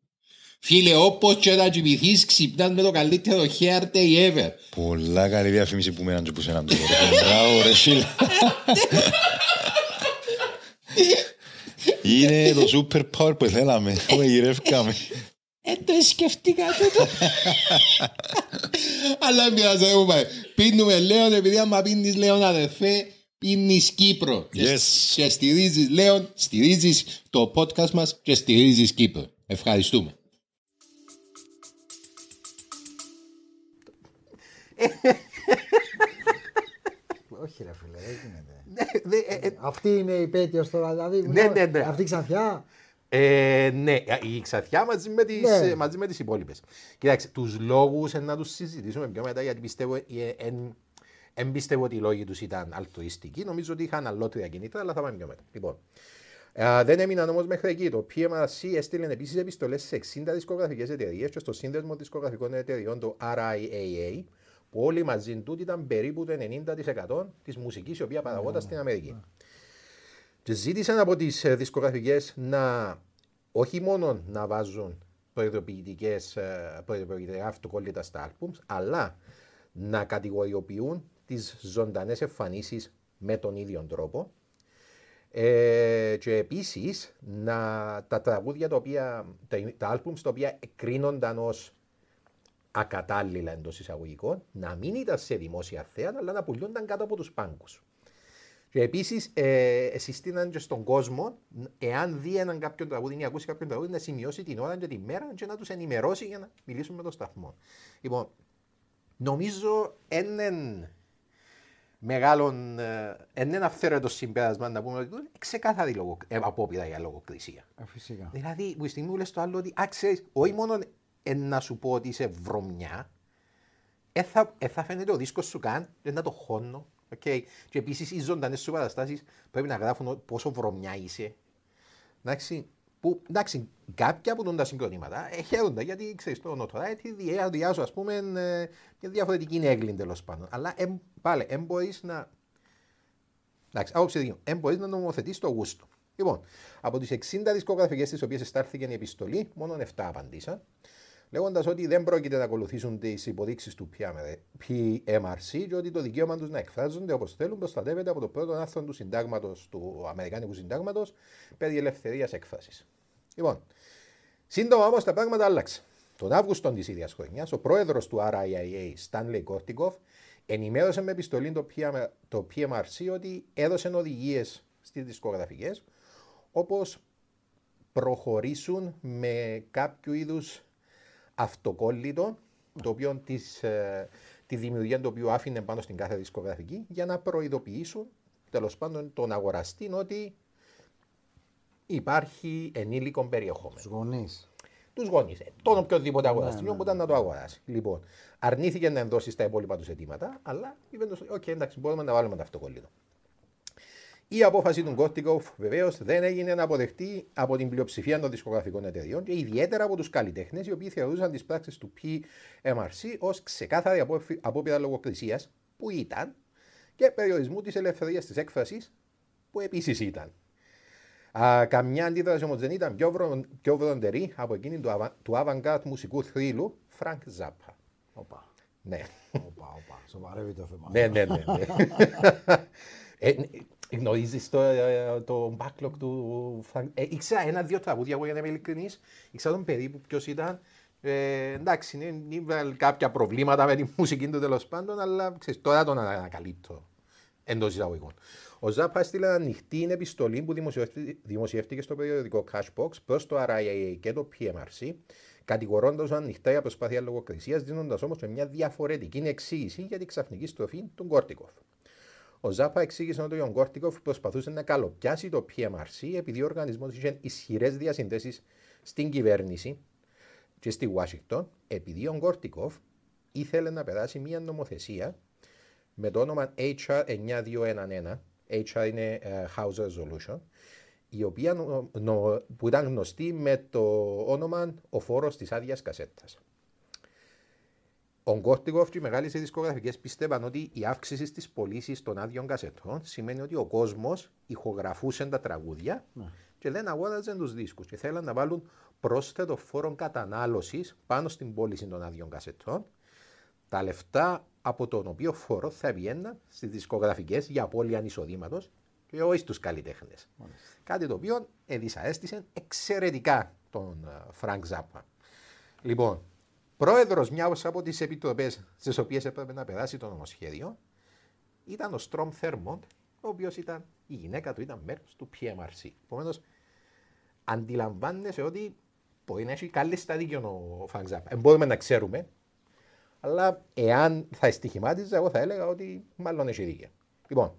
Φίλε, όπως και να κοιμηθείς, ξυπνάς με το καλύτερο hair day ever.
Πολλά καλή διαφήμιση που μέναν και που σέναν τώρα. Μπράβο ρε φίλε. Είναι το super power που θέλαμε. που γυρεύκαμε.
Ε, το σκεφτήκα τούτο. Αλλά πειράζει, δεν μου πάει. Πίνουμε Λέον, επειδή άμα πίνεις Λέον αδερφέ, πίνεις Κύπρο. Και-
Yes.
Και στηρίζεις Λέον, στηρίζεις το podcast μας και στηρίζεις Κύπρο. Ευχαριστούμε.
Όχι, ρε φίλε, δεν γίνεται.
Δε- ε, ε,
Αυτή είναι η πέτειος τώρα, δηλαδή.
Ναι, ναι, ναι.
Αυτή η ξανθιά.
Ε, ναι, η Ξαθιά μαζί με τις,
Ναι.
ε, μαζί με τις υπόλοιπες. Κοιτάξτε, τους λόγους ε, να τους συζητήσουμε πιο μετά γιατί πιστεύω, ε, εν, εν πιστεύω ότι οι λόγοι τους ήταν αλτουιστικοί. Νομίζω ότι είχαν αλλότρια κινήτρα, αλλά θα πάμε πιο μετά. Λοιπόν, ε, δεν έμειναν όμως μέχρι εκεί. Το PMRC έστειλε επίσης επιστολές σε 60 δισκογραφικές εταιρείες και στο σύνδεσμο δισκογραφικών εταιρεών, το RIAA, που όλοι μαζί του ήταν περίπου το 90% της μουσικής η οποία παραγόταν στην Αμερική. Και ζήτησαν από τις ε, δισκογραφικές να όχι μόνο να βάζουν προειδοποιητικές, ε, προειδοποιητικά αυτοκόλλητα στα άλμπουμς, αλλά να κατηγοριοποιούν τις ζωντανές εμφανίσεις με τον ίδιο τρόπο. Ε, και επίσης να, τα τραγούδια τα οποία, τα, τα άλμπουμς τα οποία κρίνονταν ως ακατάλληλα εντός εισαγωγικών, να μην ήταν σε δημόσια θέα, αλλά να πουλούνταν κάτω από τους πάγκους. Και επίσης, ε, συστήναν και στον κόσμο, εάν δει έναν κάποιον τραγούδι ή ακούσει κάποιον τραγούδι, να σημειώσει την ώρα και τη μέρα και να τους ενημερώσει για να μιλήσουν με τον σταθμό. Λοιπόν, νομίζω έναν μεγάλον, ε, έναν αυθαίρετο συμπέρασμα να πούμε ότι είναι ξεκάθαρη λογο, ε, απόπειρα για λογοκρισία.
Ε, Φυσικά.
Δηλαδή, που τη στιγμή που λες το άλλο ότι, α, ξέρεις, όχι μόνο ε, να σου πω ότι είσαι βρωμιά, ε, θα, ε, θα φαίνεται ο δίσκος σου καν, δεν να το χώνω. Okay. Και επίσης οι ζωντανές σου παραστάσεις πρέπει να γράφουν πόσο βρωμιά είσαι. Εντάξει, που, εντάξει κάποια από τα συγκροτήματα ε, χαίρονται γιατί ξέρεις το notoriety διά σου, ας πούμε, ε, μια διαφορετική έγκλη τέλος πάντων. Αλλά ε, πάλι, δεν μπορείς να. Εντάξει, άποψη δύο. Δεν μπορείς να νομοθετήσει το γούστο. Λοιπόν, από τις 60 δισκογραφικές τι οποίες εστάλθηκε η επιστολή, μόνο 7 απαντήσαν λέγοντας ότι δεν πρόκειται να ακολουθήσουν τις υποδείξεις του PMRC και ότι το δικαίωμα τους να εκφράζονται όπως θέλουν προστατεύεται από το πρώτο άρθρο του, συντάγματος, του Αμερικάνικου Συντάγματος περί ελευθερίας έκφρασης. Λοιπόν, σύντομα όμως τα πράγματα άλλαξαν. Τον Αύγουστο της ίδιας χρονιάς, ο πρόεδρος του RIAA, Stanley Kortikov, ενημέρωσε με επιστολή το, PM, το PMRC ότι έδωσε οδηγίες στις δισκογραφικές όπως προχωρήσουν με κάποιο είδους αυτοκόλλητο, το οποίο της, ε, τη δημιουργία του οποίου άφηνε πάνω στην κάθε δισκογραφική, για να προειδοποιήσουν τέλος πάντων τον αγοραστή ότι υπάρχει ενήλικο περιεχόμενο.
Τους γονείς.
Τους γονείς, τον οποιοδήποτε αγοραστή, ναι, ναι. να το αγοράσει. Λοιπόν, αρνήθηκε να ενδώσει τα υπόλοιπα τους αιτήματα, αλλά είπε: Οκέι, okay, εντάξει, μπορούμε να βάλουμε το αυτοκόλλητο. Η απόφαση του Γκόρτικοφ βεβαίως δεν έγινε αποδεκτή από την πλειοψηφία των δισκογραφικών εταιριών και ιδιαίτερα από τους καλλιτέχνες, οι οποίοι θεωρούσαν τις πράξεις του PMRC ως ξεκάθαρη απόφυ- απόπειρα λογοκρισίας, που ήταν, και περιορισμού της ελευθερίας της έκφρασης, που επίσης ήταν. Α, καμιά αντίδραση όμως δεν ήταν πιο, βρο, πιο βροντερή από εκείνη του, αβα- του avant-garde μουσικού θρύλου Frank Zappa.
Οπα,
Ναι.
οπα, οπα. Σοβαρεύει το θέμα.
Ναι, ναι, ναι. ναι. ε, γνωρίζεις το, ε, το backlog του Frank. Ε, ήξερα ένα-δύο τραγούδια, εγώ για να είμαι ειλικρινής. Ήξερα τον περίπου ποιος ήταν. Ε, εντάξει, είναι, είναι κάποια προβλήματα με τη μουσική του τέλος πάντων, αλλά ξέρεις, τώρα τον ανακαλύπτω εντός εισαγωγικών. Ο Ζάπα έστειλε ανοιχτή επιστολή που δημοσιεύτηκε- δημοσιεύτηκε στο περιοδικό Cashbox προς το RIAA και το PMRC, κατηγορώντας τους ανοιχτά για προσπάθεια λογοκρισίας, δίνοντας όμως μια διαφορετική εξήγηση για την ξαφνική στροφή του Γκόρτικοφ. Ο Ζάπα εξήγησε ότι ο Γκόρτικοφ προσπαθούσε να καλοπιάσει το PMRC επειδή ο οργανισμός είχε ισχυρές διασυνδέσεις στην κυβέρνηση και στη Ουάσιγκτον, επειδή ο Γκόρτικοφ ήθελε να περάσει μια νομοθεσία με το όνομα HR 9211, HR είναι ε, House Resolution, η οποία νο- νο- που ήταν γνωστή με το όνομα ο φόρος της άδειας κασέτας. Ο Γκόρτικοφ και οι μεγάλες δισκογραφικές πίστευαν ότι η αύξηση στις πωλήσεις των άδειων κασετών σημαίνει ότι ο κόσμος ηχογραφούσε τα τραγούδια και δεν αγόραζαν τους δίσκους και θέλαν να βάλουν πρόσθετο φόρο κατανάλωσης πάνω στην πώληση των άδειων κασετών. Τα λεφτά από τον οποίο φόρο θα βγαίναν στις δισκογραφικές για απώλεια εισοδήματος και όχι στους καλλιτέχνες. Κάτι το οποίο δυσαρέστησε εξαιρετικά τον Φρανκ Ζάπα. Λοιπόν, πρόεδρος μιας από τις επιτροπές στις οποίες έπρεπε να περάσει το νομοσχέδιο ήταν ο Στρομ Θέρμοντ, ο οποίος ήταν η γυναίκα του, ήταν μέρο του PMRC. Επομένως, αντιλαμβάνεσαι ότι μπορεί να έχει κάλλιστα δίκιο ο Φρανκ Ζάπα. Δεν μπορούμε να ξέρουμε, αλλά εάν θα εστοιχημάτιζα, εγώ θα έλεγα ότι μάλλον έχει δίκιο. Λοιπόν,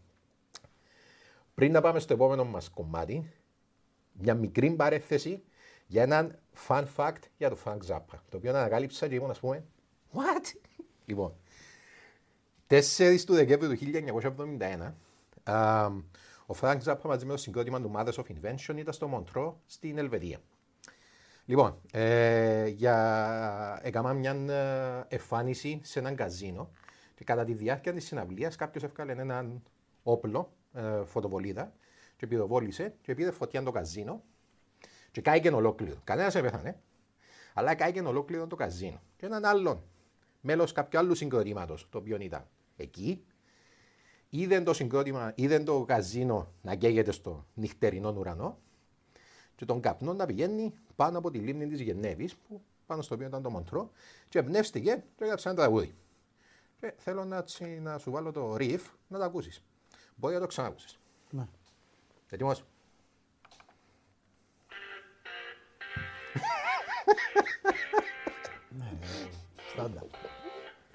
πριν να πάμε στο επόμενο μας κομμάτι, μια μικρή παρένθεση για έναν fun fact για τον Frank Zappa, το οποίο ανακάλυψα και ήμουν ας πούμε, what? λοιπόν, 4 του Δεκέμβρη του 1971, α, ο Frank Zappa μαζί με το συγκρότημα του Mothers of Invention ήταν στο Μοντρό στην Ελβετία. Λοιπόν, ε, για... έκανα μια ε, εμφάνιση σε έναν καζίνο και κατά τη διάρκεια της συναυλίας κάποιος έφκαλε έναν όπλο, ε, φωτοβολίδα και πυροβόλησε και πήρε φωτιά το καζίνο και κάηκε ολόκληρο. Κανένας δεν πέθανε, αλλά κάηκε ολόκληρο το καζίνο. Και έναν άλλον, μέλος κάποιου άλλου συγκροτήματος, το οποίο ήταν εκεί, είδε το συγκρότημα, είδε το καζίνο να καίγεται στο νυχτερινό ουρανό και τον καπνό να πηγαίνει πάνω από τη λίμνη της Γενέβης, που πάνω στο οποίο ήταν το Μοντρό, και εμπνεύστηκε και έγραψε ένα τραγούδι. Και θέλω να, τσι- να σου βάλω το riff να το ακούσεις. Μπορεί να το ξανακούσεις.
Ναι.
Έτοιμος;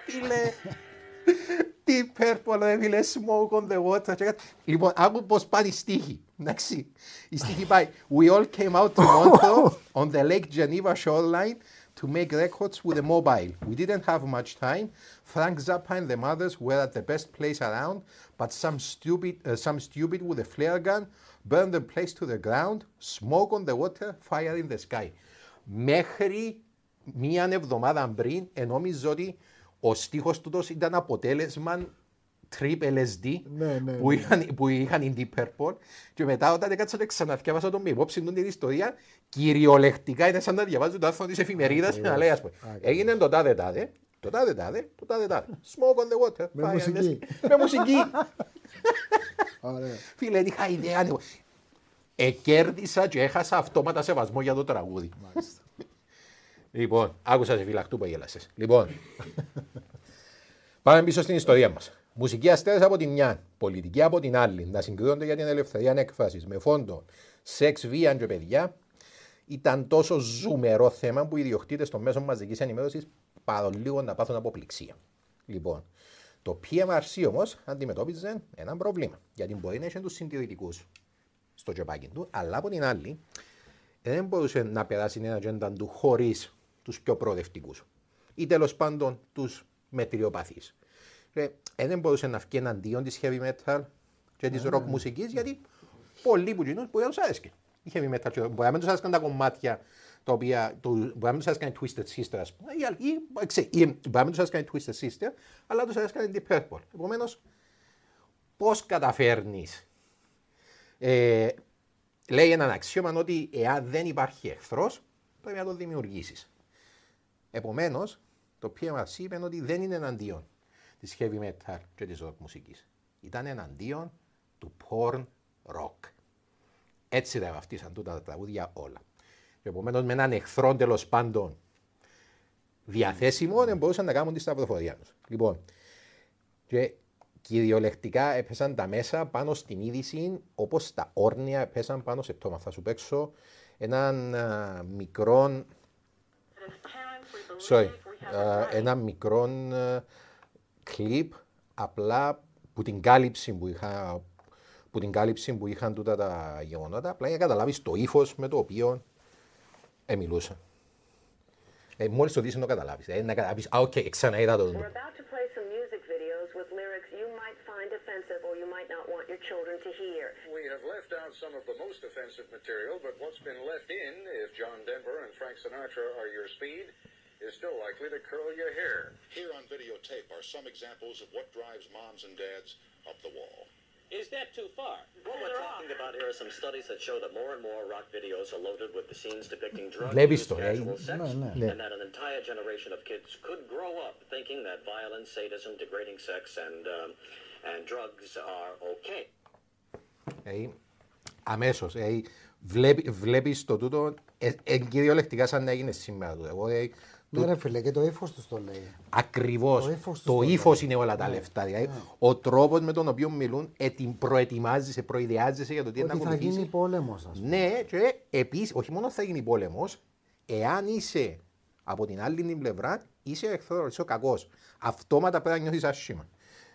Φίλε, τι υπέρπολο έβγαλε smoke on the water. και κάτι. Λοιπόν, άκου πώς πάνε οι στίχοι. Εντάξει, η στίχη πάει. We all came out to Montreux on the Lake Geneva shoreline to make records with a mobile. We didn't have much time. Frank Zappa and the mothers were at the best place around, but some stupid, uh, some stupid with a flare gun burned the place to the ground. Smoke on the water, fire in the sky. Μέχρι μία εβδομάδα πριν, νόμιζα ότι ο στίχος τούτος ήταν αποτέλεσμα trip LSD
Ναι, ναι,
που,
ναι.
είχαν, που είχαν η Deep Purple και μετά όταν έκατσα και ξαναθιάβασα τον με υπόψη του την ιστορία κυριολεκτικά είναι σαν να διαβάζω το άρθρο της εφημερίδας και να λέει ας πούμε έγινε το τάδε τάδε το τάδε τάδε, το τάδε τάδε. Smoke on the water.
Με
fire in the
μουσική.
sky. Με μουσική.
Ωραία.
Φίλε, δεν είχα ιδέα. Ναι. Εκέρδισα και έχασα αυτόματα σεβασμό για το τραγούδι.
Μάλιστα.
Λοιπόν, άκουσα σε φυλακτού που γέλασες. Λοιπόν, πάμε πίσω στην ιστορία μας. Μουσικοί αστέρες από τη μια, πολιτική από την άλλη, να συγκρίνονται για την ελευθερία έκφρασης με φόντο σεξ, βία και παιδιά, ήταν τόσο ζουμερό θέμα που οι ιδιοκτήτες των μέσων μαζικής ενημέρωσης παρολίγο να πάθουν αποπληξία. Λοιπόν, το PMRC όμως αντιμετώπιζε ένα πρόβλημα. Γιατί μπορεί να έχει τους συντηρητικούς στο τζεπάκι του, αλλά από την άλλη δεν μπορούσε να περάσει την ατζέντα του χωρίς τους πιο προοδευτικούς. Ή τέλος πάντων τους μετριοπαθείς. Δεν μπορούσε να βγει εναντίον της heavy metal, και της ροκ μουσικής, γιατί πολλοί που γίνουν μπορεί να τους άρεσκε. Η heavy metal, και μπορεί να μην τους άρεσκαν τα κομμάτια τα οποία. του- Μπορεί να μην τους άρεσκαν οι Twisted Sister, ας πούμε, ή, άλλοι- ή, ξέ- ή, μπορεί να μην τους άρεσκαν οι Twisted Sister, αλλά τους άρεσκαν οι Deep Purple. Επομένως, πώς καταφέρνεις. Ε, λέει έναν αξίωμα ότι εάν δεν υπάρχει εχθρός, πρέπει να το δημιουργήσεις. Επομένως, το PMRC είπε ότι δεν είναι εναντίον της heavy metal και της rock μουσικής. Ήταν εναντίον του porn rock. Έτσι τα βαφτίσαν τούτα τα τραγούδια όλα. Και επομένως με έναν εχθρό τέλος πάντων διαθέσιμο δεν μπορούσαν να κάνουν τη σταυροφορία τους. Λοιπόν, και κυριολεκτικά έπεσαν τα μέσα πάνω στην είδηση όπως τα όρνια έπεσαν πάνω σε πτώμα. Θα σου παίξω έναν α, μικρό
As parents, we believe
sorry,
we have
α,
a right
ένα μικρό α, κλιπ απλά που την κάλυψη που είχα που την κάλυψη που είχαν τούτα τα γεγονότα, απλά για να καταλάβεις το ύφος με το οποίο ε, μιλούσα. Ε, μόλις το δεις να το καταλάβεις. Ε, να καταλάβεις, α, οκ, ξαναείδα το.
Videos with lyrics you might find offensive or you might not want your children to hear.
We have left out some of the most offensive material, but what's been left in, if John Denver and Frank Sinatra are your speed, is still likely to curl your hair.
Here on videotape are some examples of what drives moms and dads up the wall.
Is that too far?
What we're talking about here are some studies that show that more and more rock videos are loaded with the scenes depicting drug
Βλέπεις
use,
το, ε.
casual sex,
Ναι,
ναι.
and that an entire generation of kids could grow up thinking that violence, sadism, degrading sex, and um, and drugs are okay.
Ε, αμέσως. Ε, βλέπει, βλέπεις το τούτο ε, ε, κυριολεκτικά σαν να έγινε σήμερα. τούτο. Εγώ, ε,
Ναι, ρε φίλε, και το ύφος τους το λέει.
Ακριβώς.
Το ύφος τους
Το
το
ύφος
λέει.
είναι όλα τα λεφτά. Δηλαδή, ο τρόπος με τον οποίο μιλούν, ετοι- προετοιμάζεσαι, προειδεάζεσαι για το τι είναι να
Ότι θα
ακολουθήσει.
γίνει πόλεμος, ας πούμε.
Ναι, και επίσης, όχι μόνο θα γίνει πόλεμος, εάν είσαι από την άλλη την πλευρά, είσαι εχθρός, είσαι ο κακός. Αυτόματα πρέπει να νιώθεις άσχημα.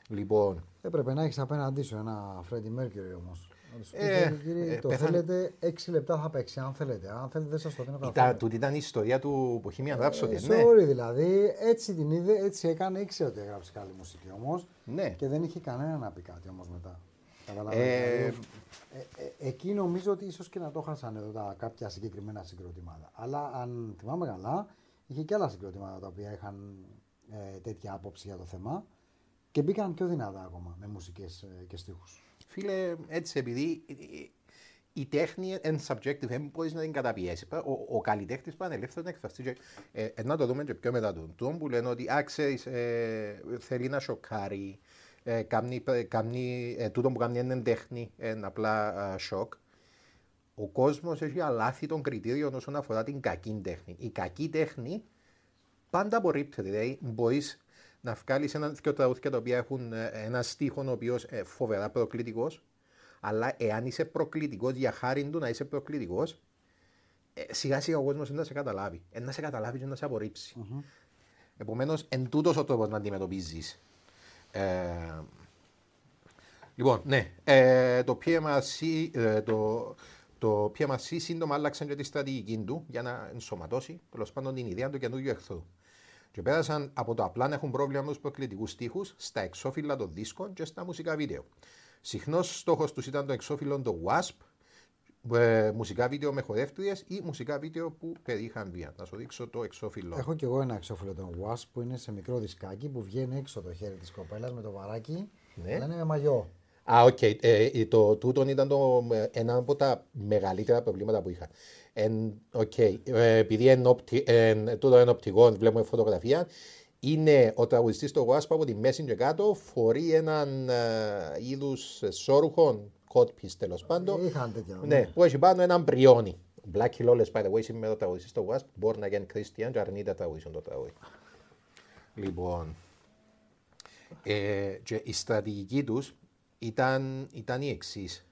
Λοιπόν,
Έπρεπε να έχεις απέναντί σου ένα Φρέντι Μέρκυρη όμως.
Ε,
κύριε,
ε,
το
πέθανε.
θέλετε 6 λεπτά θα παίξει, αν θέλετε. Αν θέλετε, δεν σας το δίνω
ήταν,
καθόλου.
τούτη ήταν η ιστορία του Bohemian Rhapsody,
Ε,
ναι.
sorry, δηλαδή, έτσι την είδε, έτσι έκανε, ήξερε ότι έγραψε καλή μουσική όμως.
Ναι.
Και δεν είχε κανένα να πει κάτι όμως μετά. Καταλαβαίνετε.
Ε,
δηλαδή, ε, ε, εκεί νομίζω ότι ίσως και να το χάσανε εδώ τα κάποια συγκεκριμένα συγκροτήματα. Αλλά αν θυμάμαι καλά, είχε και άλλα συγκροτήματα τα οποία είχαν ε, τέτοια άποψη για το θέμα και μπήκαν πιο δυνατά ακόμα με μουσικές ε, και στίχους.
Φίλε, έτσι επειδή ε, ε, η τέχνη είναι subjective, δεν μπορείς να την καταπιέσεις. Ο, ο καλλιτέχνης πάνε ελεύθερο να εκφραστεί. Και, ε, ε, να το δούμε και πιο μετά του. Του που λένε ότι α, ξέρεις, ε, θέλει να σοκάρει, ε, κάνει, ε, κάνει, ε, τούτο που κάνει είναι τέχνη, είναι απλά α, σοκ. Ο κόσμος έχει αλάθη των κριτήριων όσον αφορά την κακή τέχνη. Η κακή τέχνη πάντα απορρίπτεται. Δηλαδή, μπορείς να βγάλεις ένα δύο τραγούδια τα οποία έχουν ε, ένα στίχο ο οποίος ε, φοβερά προκλητικός, αλλά εάν είσαι προκλητικός για χάρη του να είσαι προκλητικός, ε, σιγά σιγά ο κόσμος να σε καταλάβει. Ε, να σε καταλάβει και να σε απορρίψει. Επομένως, εν τούτος ο τρόπος να αντιμετωπίζεις. Ε, λοιπόν, ναι, ε, το PMRC, ε, το, το PMRC σύντομα άλλαξαν και τη στρατηγική του για να ενσωματώσει τέλος πάντων την ιδέα του καινούργιου εχθρού. Και πέρασαν από το απλά να έχουν πρόβλημα με του προκλητικούς στίχους στα εξώφυλλα των δίσκων και στα μουσικά βίντεο. Συχνός στόχος τους ήταν το εξώφυλλο το WASP, ε, μουσικά βίντεο με χορεύτριες ή μουσικά βίντεο που περιείχαν βία. Να σου δείξω το εξώφυλλο.
Έχω κι εγώ ένα εξώφυλλο των WASP που είναι σε μικρό δισκάκι που βγαίνει έξω το χέρι της κοπέλας με το βαράκι.
Ναι.
Αλλά είναι με μαγιό.
Α, οκέι. Ε, το τούτον ήταν το, ε, ένα από τα μεγαλύτερα προβλήματα που είχα. Εν, οκέι. Ε, επειδή εν, οπτι, εν, τούτο είναι οπτικό, βλέπουμε φωτογραφία, είναι ο τραγουδιστής του W.A.S.P. από τη μέση και κάτω, φορεί έναν ε, είδους εσώρουχο, codpiece τέλος πάντων,
Είχαν τέτοια.
ναι, που έχει πάνω έναν πριόνι. Blackie Lawless, by the way, σήμερα ο τραγουδιστής του W.A.S.P., born again Christian και αρνείται να τραγουδήσουν το τραγούδι. Λοιπόν, ε, και η στρατηγική τους ήταν, ήταν η εξής.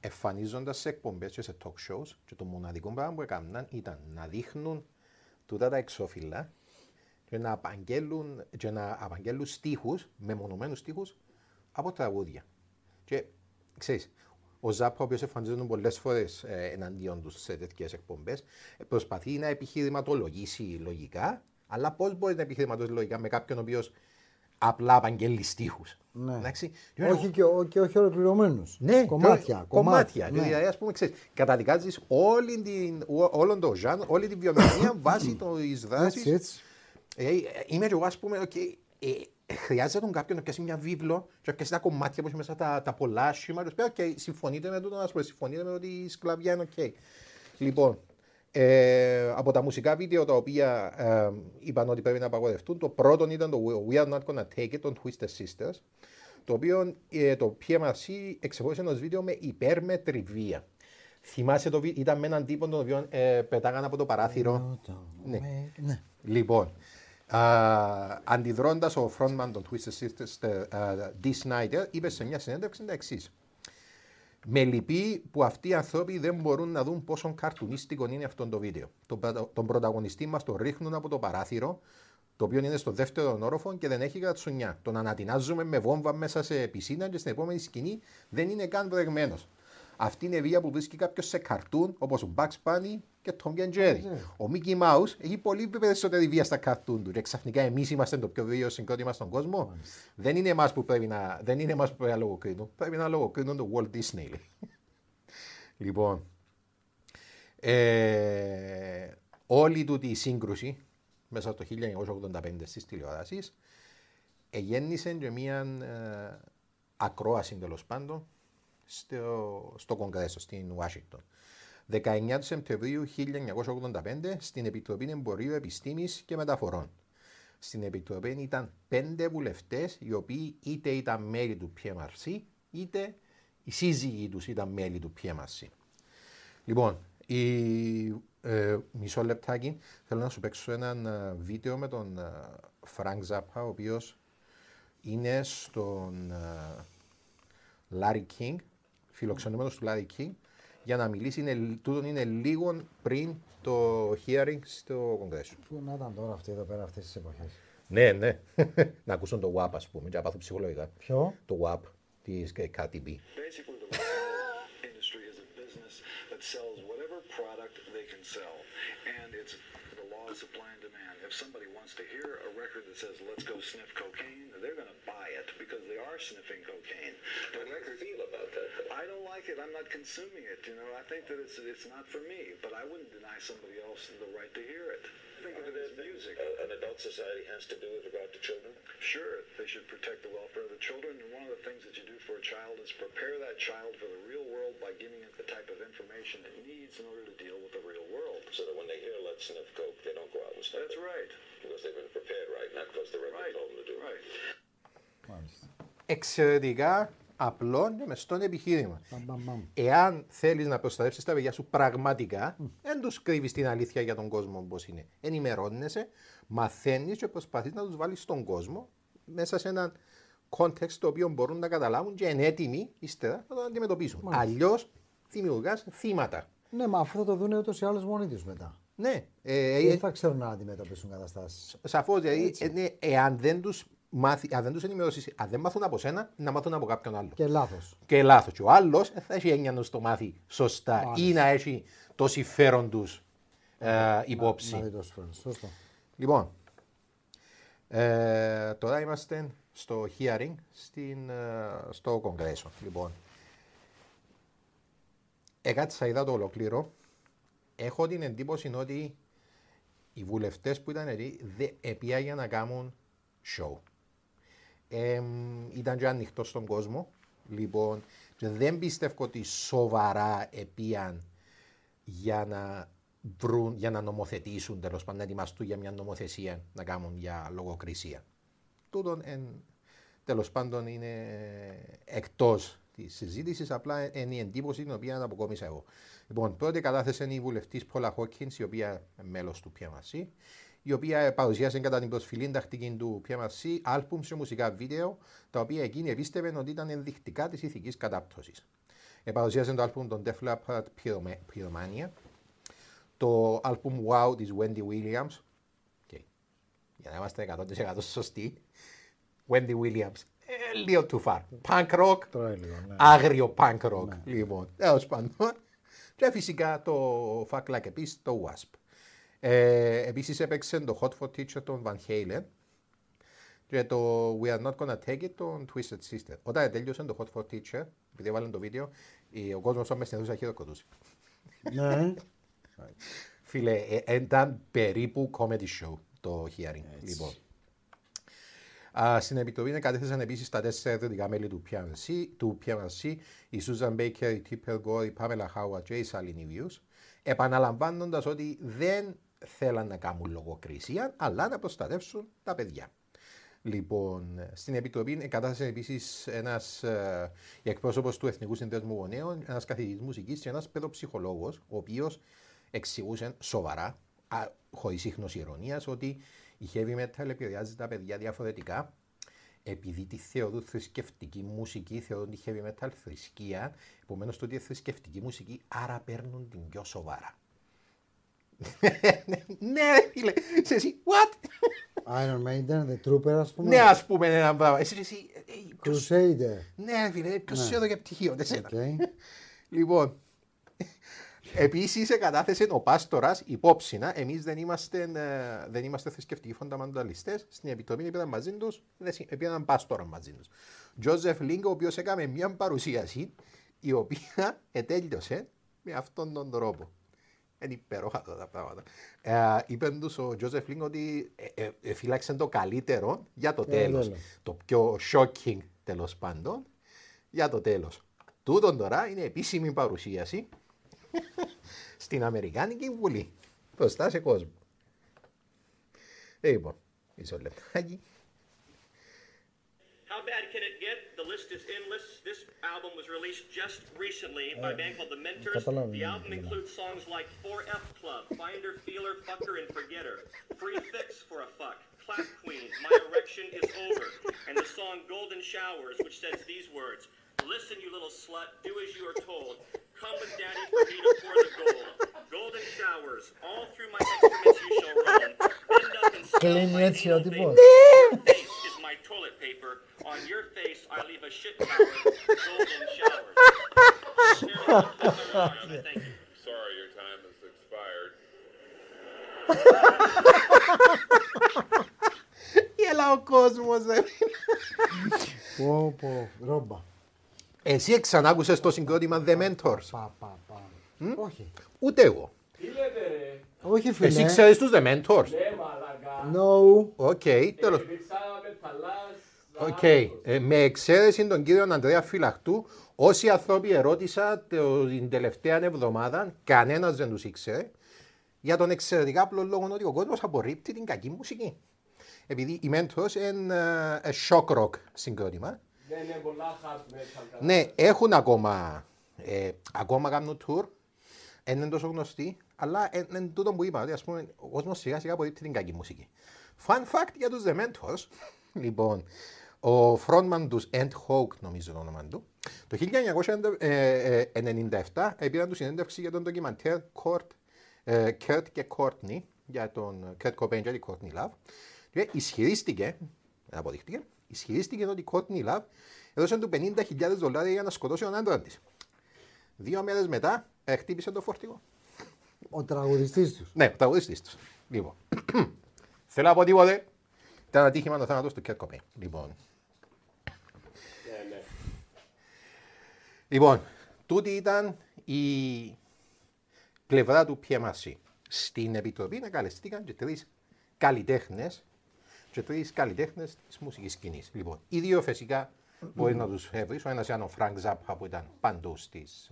Εμφανίζοντας σε εκπομπές και σε talk shows, και το μοναδικό πράγμα που έκαναν ήταν να δείχνουν τούτα τα εξώφυλλα και να απαγγέλουν, και να απαγγέλουν στίχους, μεμονωμένους στίχους από τραγούδια. Και ξέρεις, ο Ζάπα, ο οποίος εμφανίζονταν πολλές φορές ε, εναντίον τους σε τέτοιες εκπομπές, προσπαθεί να επιχειρηματολογήσει λογικά, αλλά πώς μπορεί να επιχειρηματολογήσει λογικά με κάποιον ο οποίος απλά απαγγέλει στίχους.
Ναι.
Εντάξει.
Όχι και, ο- και όχι ολοκληρωμένους.
Ναι,
κομμάτια.
και- κομμάτια.
Ναι.
Δηλαδή, ας πούμε, ξέρεις, καταδικάζεις όλη την, ό- όλον το ζάν, όλη την βιομηχανία βάσει της δράσης.
Έτσι, έτσι.
Ε, ε, είμαι και εγώ, ας πούμε, okay, ε, χρειάζεται τον κάποιον να πιάσει μια βίβλο και να πιάσει τα κομμάτια που έχει μέσα τα, τα πολλά σχήμα. Και okay, συμφωνείτε με τούτο, ας πούμε, συμφωνείτε με ότι η σκλαβιά είναι οκ. Λοιπόν, ε, από τα μουσικά βίντεο τα οποία ε, είπαν ότι πρέπει να απαγορευτούν, το πρώτο ήταν το We are not gonna take it των Twisted Sisters, το οποίο ε, το PMRC εξεχώρισε ενός βίντεο με υπέρμετρη βία. Θυμάσαι το βίντεο, ήταν με έναν τύπο τον οποίο ε, πετάγαν από το παράθυρο. Ναι.
ναι.
Λοιπόν, α, αντιδρώντας ο frontman των Twisted Sisters, uh, Dee Snyder, είπε σε μια συνέντευξη τα εξής. Με λυπεί που αυτοί οι άνθρωποι δεν μπορούν να δουν πόσο καρτουνίστικο είναι αυτό το βίντεο. Τον, πρωτα- τον πρωταγωνιστή μας το ρίχνουν από το παράθυρο, το οποίο είναι στο δεύτερο όροφο και δεν έχει κατσουνιά. Τον ανατινάζουμε με βόμβα μέσα σε πισίνα και στην επόμενη σκηνή δεν είναι καν προηγμένο. Αυτή είναι η βία που βρίσκει κάποιος σε καρτούν όπως ο Bugs Bunny και Tom και Jerry. Ο Mickey Mouse έχει πολύ περισσότερη βία στα καρτούν του και ξαφνικά εμείς είμαστε το πιο βίαιο συγκρότημα στον κόσμο. Δεν είναι εμάς που πρέπει να, δεν είναι εμάς που πρέπει να λογοκρίνουν. Πρέπει να λογοκρίνουν το Walt Disney. λέει. λοιπόν, ε, όλη τούτη η σύγκρουση μέσα στο 1985 στις τηλεοράσεις εγέννησε και μια ε, ακρόαση τέλος πάντων στο, στο Κογκρέσο στην Ουάσιγκτον. 19 Σεπτεμβρίου 1985 στην Επιτροπή Εμπορίου Επιστήμης και Μεταφορών. Στην Επιτροπή ήταν πέντε βουλευτές οι οποίοι είτε ήταν μέλη του PMRC είτε οι σύζυγοι τους ήταν μέλη του PMRC. Λοιπόν, η, ε, μισό λεπτάκι θέλω να σου παίξω ένα ε, βίντεο με τον ε, Φρανκ Ζάπα ο οποίος είναι στον ε, Larry King, φιλοξενούμενος του Larry King, για να μιλήσει, είναι, τούτον είναι λίγο πριν το hearing στο Κογκρέσο.
Πού να ήταν τώρα αυτή εδώ πέρα αυτές τις εποχές.
Ναι, ναι. να ακούσουν το WAP, ας πούμε, και να πάθουν ψυχολογικά.
Ποιο;
Το WAP της Cardi B.
Basically, the record industry is a business that sells whatever product they can sell, and it's the supply and demand. If somebody wants to hear a record that says "Let's go sniff cocaine," they're going to buy it because they are sniffing cocaine. The record feel about that? I don't like it. I'm not consuming it. You know, I think that it's it's not for me. But I wouldn't deny somebody else the right to hear it. Think of it as music.
an adult society has to do with regard to children?
Sure, they should protect the welfare of the children, and one of the things that you do for a child is prepare that child for the real world by giving it the type of information it needs in order to deal with the real world.
So that when they hear let's sniff coke, they don't go out and sniff
That's
it.
right.
Because they've been prepared right, not because the record
Right.
told them to do it.
Right.
Εξαιρετικά απλό και μεστό επιχείρημα.
Μπαμ, μπαμ, μπαμ.
Εάν θέλεις να προστατεύσεις τα παιδιά σου πραγματικά, δεν τους κρύβεις την αλήθεια για τον κόσμο όπω είναι. Ενημερώνεσαι, μαθαίνεις και προσπαθείς να τους βάλεις στον κόσμο μέσα σε έναν context το οποίο μπορούν να καταλάβουν και είναι έτοιμοι ύστερα να το αντιμετωπίσουν. Αλλιώς δημιουργάς θύματα.
Ναι, μα αυτό θα το δουν ούτως ή άλλως μόνοι τους μετά.
Ναι, ε,
Δεν
ε,
θα ξέρουν να αντιμετωπίσουν καταστάσεις.
σαφώς. Δηλαδή, ε, ναι, εάν δεν τους μάθει, αν δεν τους ενημερώσεις, αν δεν μάθουν από σένα, να μάθουν από κάποιον άλλο.
Και λάθος.
και λάθος. Και ο άλλος θα έχει έννοια να στο μάθει σωστά
Μάλιστα.
ή να έχει το συμφέρον τους ε, υπόψη.
Να δει το συμφέρον. Σωστό.
Λοιπόν, ε, τώρα είμαστε στο hearing στην, ε, στο Κογκρέσο. Λοιπόν, έκατσα, είδα το ολοκλήρω. Έχω την εντύπωση ότι οι βουλευτές που ήταν εκεί δεν επία να κάνουν show. Ε, ήταν και ανοιχτό στον κόσμο. Λοιπόν, και δεν πιστεύω ότι σοβαρά επίαν για να βρουν, για να νομοθετήσουν τέλος πάντων, να ετοιμαστούν για μια νομοθεσία να κάνουν για λογοκρισία. Τούτον εν, τέλος πάντων είναι εκτός της συζήτησης, απλά είναι η εντύπωση την οποία αποκόμισα εγώ. Λοιπόν, πρώτη κατάθεσε η βουλευτής Πόλα Χόκκινς, η οποία είναι μέλος του PMRC, η οποία παρουσίασε κατά την προσφυλή τακτική του PMRC άλμπουμς σε μουσικά βίντεο, τα οποία εκείνη επίστευε ότι ήταν ενδεικτικά της ηθικής κατάπτωσης. Ε, παρουσίασε το άλμπουμ των Def Leppard Pyromania, το άλμπουμ Wow της Wendy Williams, okay. για να είμαστε 100% σωστοί, Wendy Williams, ε, λίγο too far. Punk rock,
Τρώει λίγο. Ναι.
άγριο punk rock, λοιπόν, τέλος πάντων. Και φυσικά το Fuck Like a Beast, το Wasp. Ε, επίσης έπαιξε το Hot for Teacher των Van Halen Και το We are not gonna take it των Twisted Sister. Όταν τέλειωσε το Hot for Teacher, επειδή έβαλε το βίντεο, η- ο κόσμος όμως στην αίθουσα χειροκροτούσε.
Ναι.
Φίλε, ε, ήταν περίπου comedy show το hearing. Λοιπόν. Α, στην επιτροπή κατέθεσαν επίσης τα τέσσερα δυτικά μέλη του PNC, του PNC η Susan Baker, η Tipper Gore, η Pamela Howard και η Sally Nivius, επαναλαμβάνοντας ότι δεν θέλαν να κάνουν λογοκρισία, αλλά να προστατεύσουν τα παιδιά. Λοιπόν, στην Επιτροπή κατάθεσε επίσης ένας εκπρόσωπος του Εθνικού Συνδέσμου Γονέων, ένας καθηγητής μουσικής και ένας παιδοψυχολόγος, ο οποίος εξηγούσε σοβαρά, χωρίς ίχνος ηρωνίας, ότι η heavy metal επηρεάζει τα παιδιά διαφορετικά. Επειδή τη θεωρούν θρησκευτική μουσική, θεωρούν τη heavy metal θρησκεία, επομένως το ότι είναι θρησκευτική μουσική, άρα παίρνουν την πιο σοβαρά. ναι, ρε φίλε, σε εσύ, what?
Iron Maiden, The Trooper, ας πούμε.
Ναι, ας πούμε ένα πράγμα. Εσύ, εσύ, ε, ε, ποιος-
Crusader.
Ναι, ρε φίλε, ποιος
Ναι.
σου έδωκε πτυχίο, δεν σένα.
Οκ.
Λοιπόν, επίσης κατάθεσε ο Πάστορας υπόψηνα. Εμείς δεν είμαστε, ε, δεν είμαστε θρησκευτικοί φονταμανταλιστές. Στην επιτροπή πήγαν μαζί τους, πήγαν Πάστορα μαζί τους. Τζόζεφ Λίγκ, ο οποίος έκανε μια παρουσίαση η οποία ετέλειωσε με αυτόν τον τρόπο. Είναι υπέροχα αυτά τα πράγματα. Ε, είπε τους ο Τζόζεφ Λίγκ ότι ε, ε, ε, φύλαξε το καλύτερο για το
Για το
τέλος.
τέλος.
Το πιο shocking τέλος πάντων για το τέλος. Τούτον τώρα είναι επίσημη παρουσίαση στην Αμερικάνικη Βουλή. Μπροστά σε κόσμο. Λοιπόν, μισό λεπτάκι.
How bad can it get? The list is endless. This album was released just recently by a band called The Mentors.
Καταλάβαινε,
The album
ναι.
includes songs like 4F Club, Finder, Feeler, Fucker, and Forgetter, Free Fix for a Fuck, Clap Queen, My Erection is Over, and the song Golden Showers, which says these words Listen, you little slut, do as you are told. Come with daddy for me to pour the gold. Golden showers, all through my instruments you shall run. Up Your face is my toilet paper. On your face I leave a shit tower. Golden showers. Thank you.
Sorry, your time has expired.
Yellow Cosmos
ali. Pô, pô.
Εσύ εξανάκουσες το συγκρότημα The Mentors.
Πα, πα, πα. Όχι.
Ούτε εγώ.
Όχι, φίλε.
Εσύ ξέρεις τους The Mentors.
No.
Οκ, τέλος. Οκέι. Ε, με εξαίρεση τον κύριο Ανδρέα Φυλακτού, όσοι άνθρωποι ερώτησα το- την τελευταία εβδομάδα, κανένας δεν τους ήξερε, για τον εξαιρετικά απλό λόγο ότι ο κόσμος απορρίπτει την κακή μουσική. Επειδή οι Mentors είναι ε, ε, shock rock συγκρότημα.
Δεν είναι πολλά hard metal. καλά.
Ναι, έχουν ακόμα, ε, ακόμα κάνουν tour, δεν είναι τόσο γνωστοί, αλλά ε, είναι τούτο που είπα, ότι ας πούμε, ο κόσμος σιγά σιγά απορρίπτει την κακή μουσική. Fun fact για τους The Mentors, λοιπόν, ο frontman τους Ent Hawk, νομίζω το όνομα του, το 1997 πήραν τους συνέντευξη για τον ντοκιμαντέρ Kurt, ε, Kurt και Courtney, για τον Kurt Cobain και την Courtney Love, και ισχυρίστηκε, δεν αποδείχτηκε, ισχυρίστηκε ότι η Courtney Love έδωσε του 50.000 δολάρια για να σκοτώσει τον άντρα της. Δύο μέρες μετά ε, χτύπησε το φορτηγό.
Ο τραγουδιστής τους.
Ναι, ο τραγουδιστής τους. Λοιπόν, θέλω να πω τίποτε. Ήταν ατύχημα το θάνατος του Kurt Cobain. Λοιπόν, Λοιπόν, τούτη ήταν η πλευρά του PMRC. Στην επιτροπή να καλεστήκαν και τρεις καλλιτέχνες και τρεις καλλιτέχνες της μουσικής σκηνής. Λοιπόν, οι δύο φυσικά μπορεί να τους βρει. Ο ένας ήταν ο Φρανκ Ζάπα που ήταν παντού στις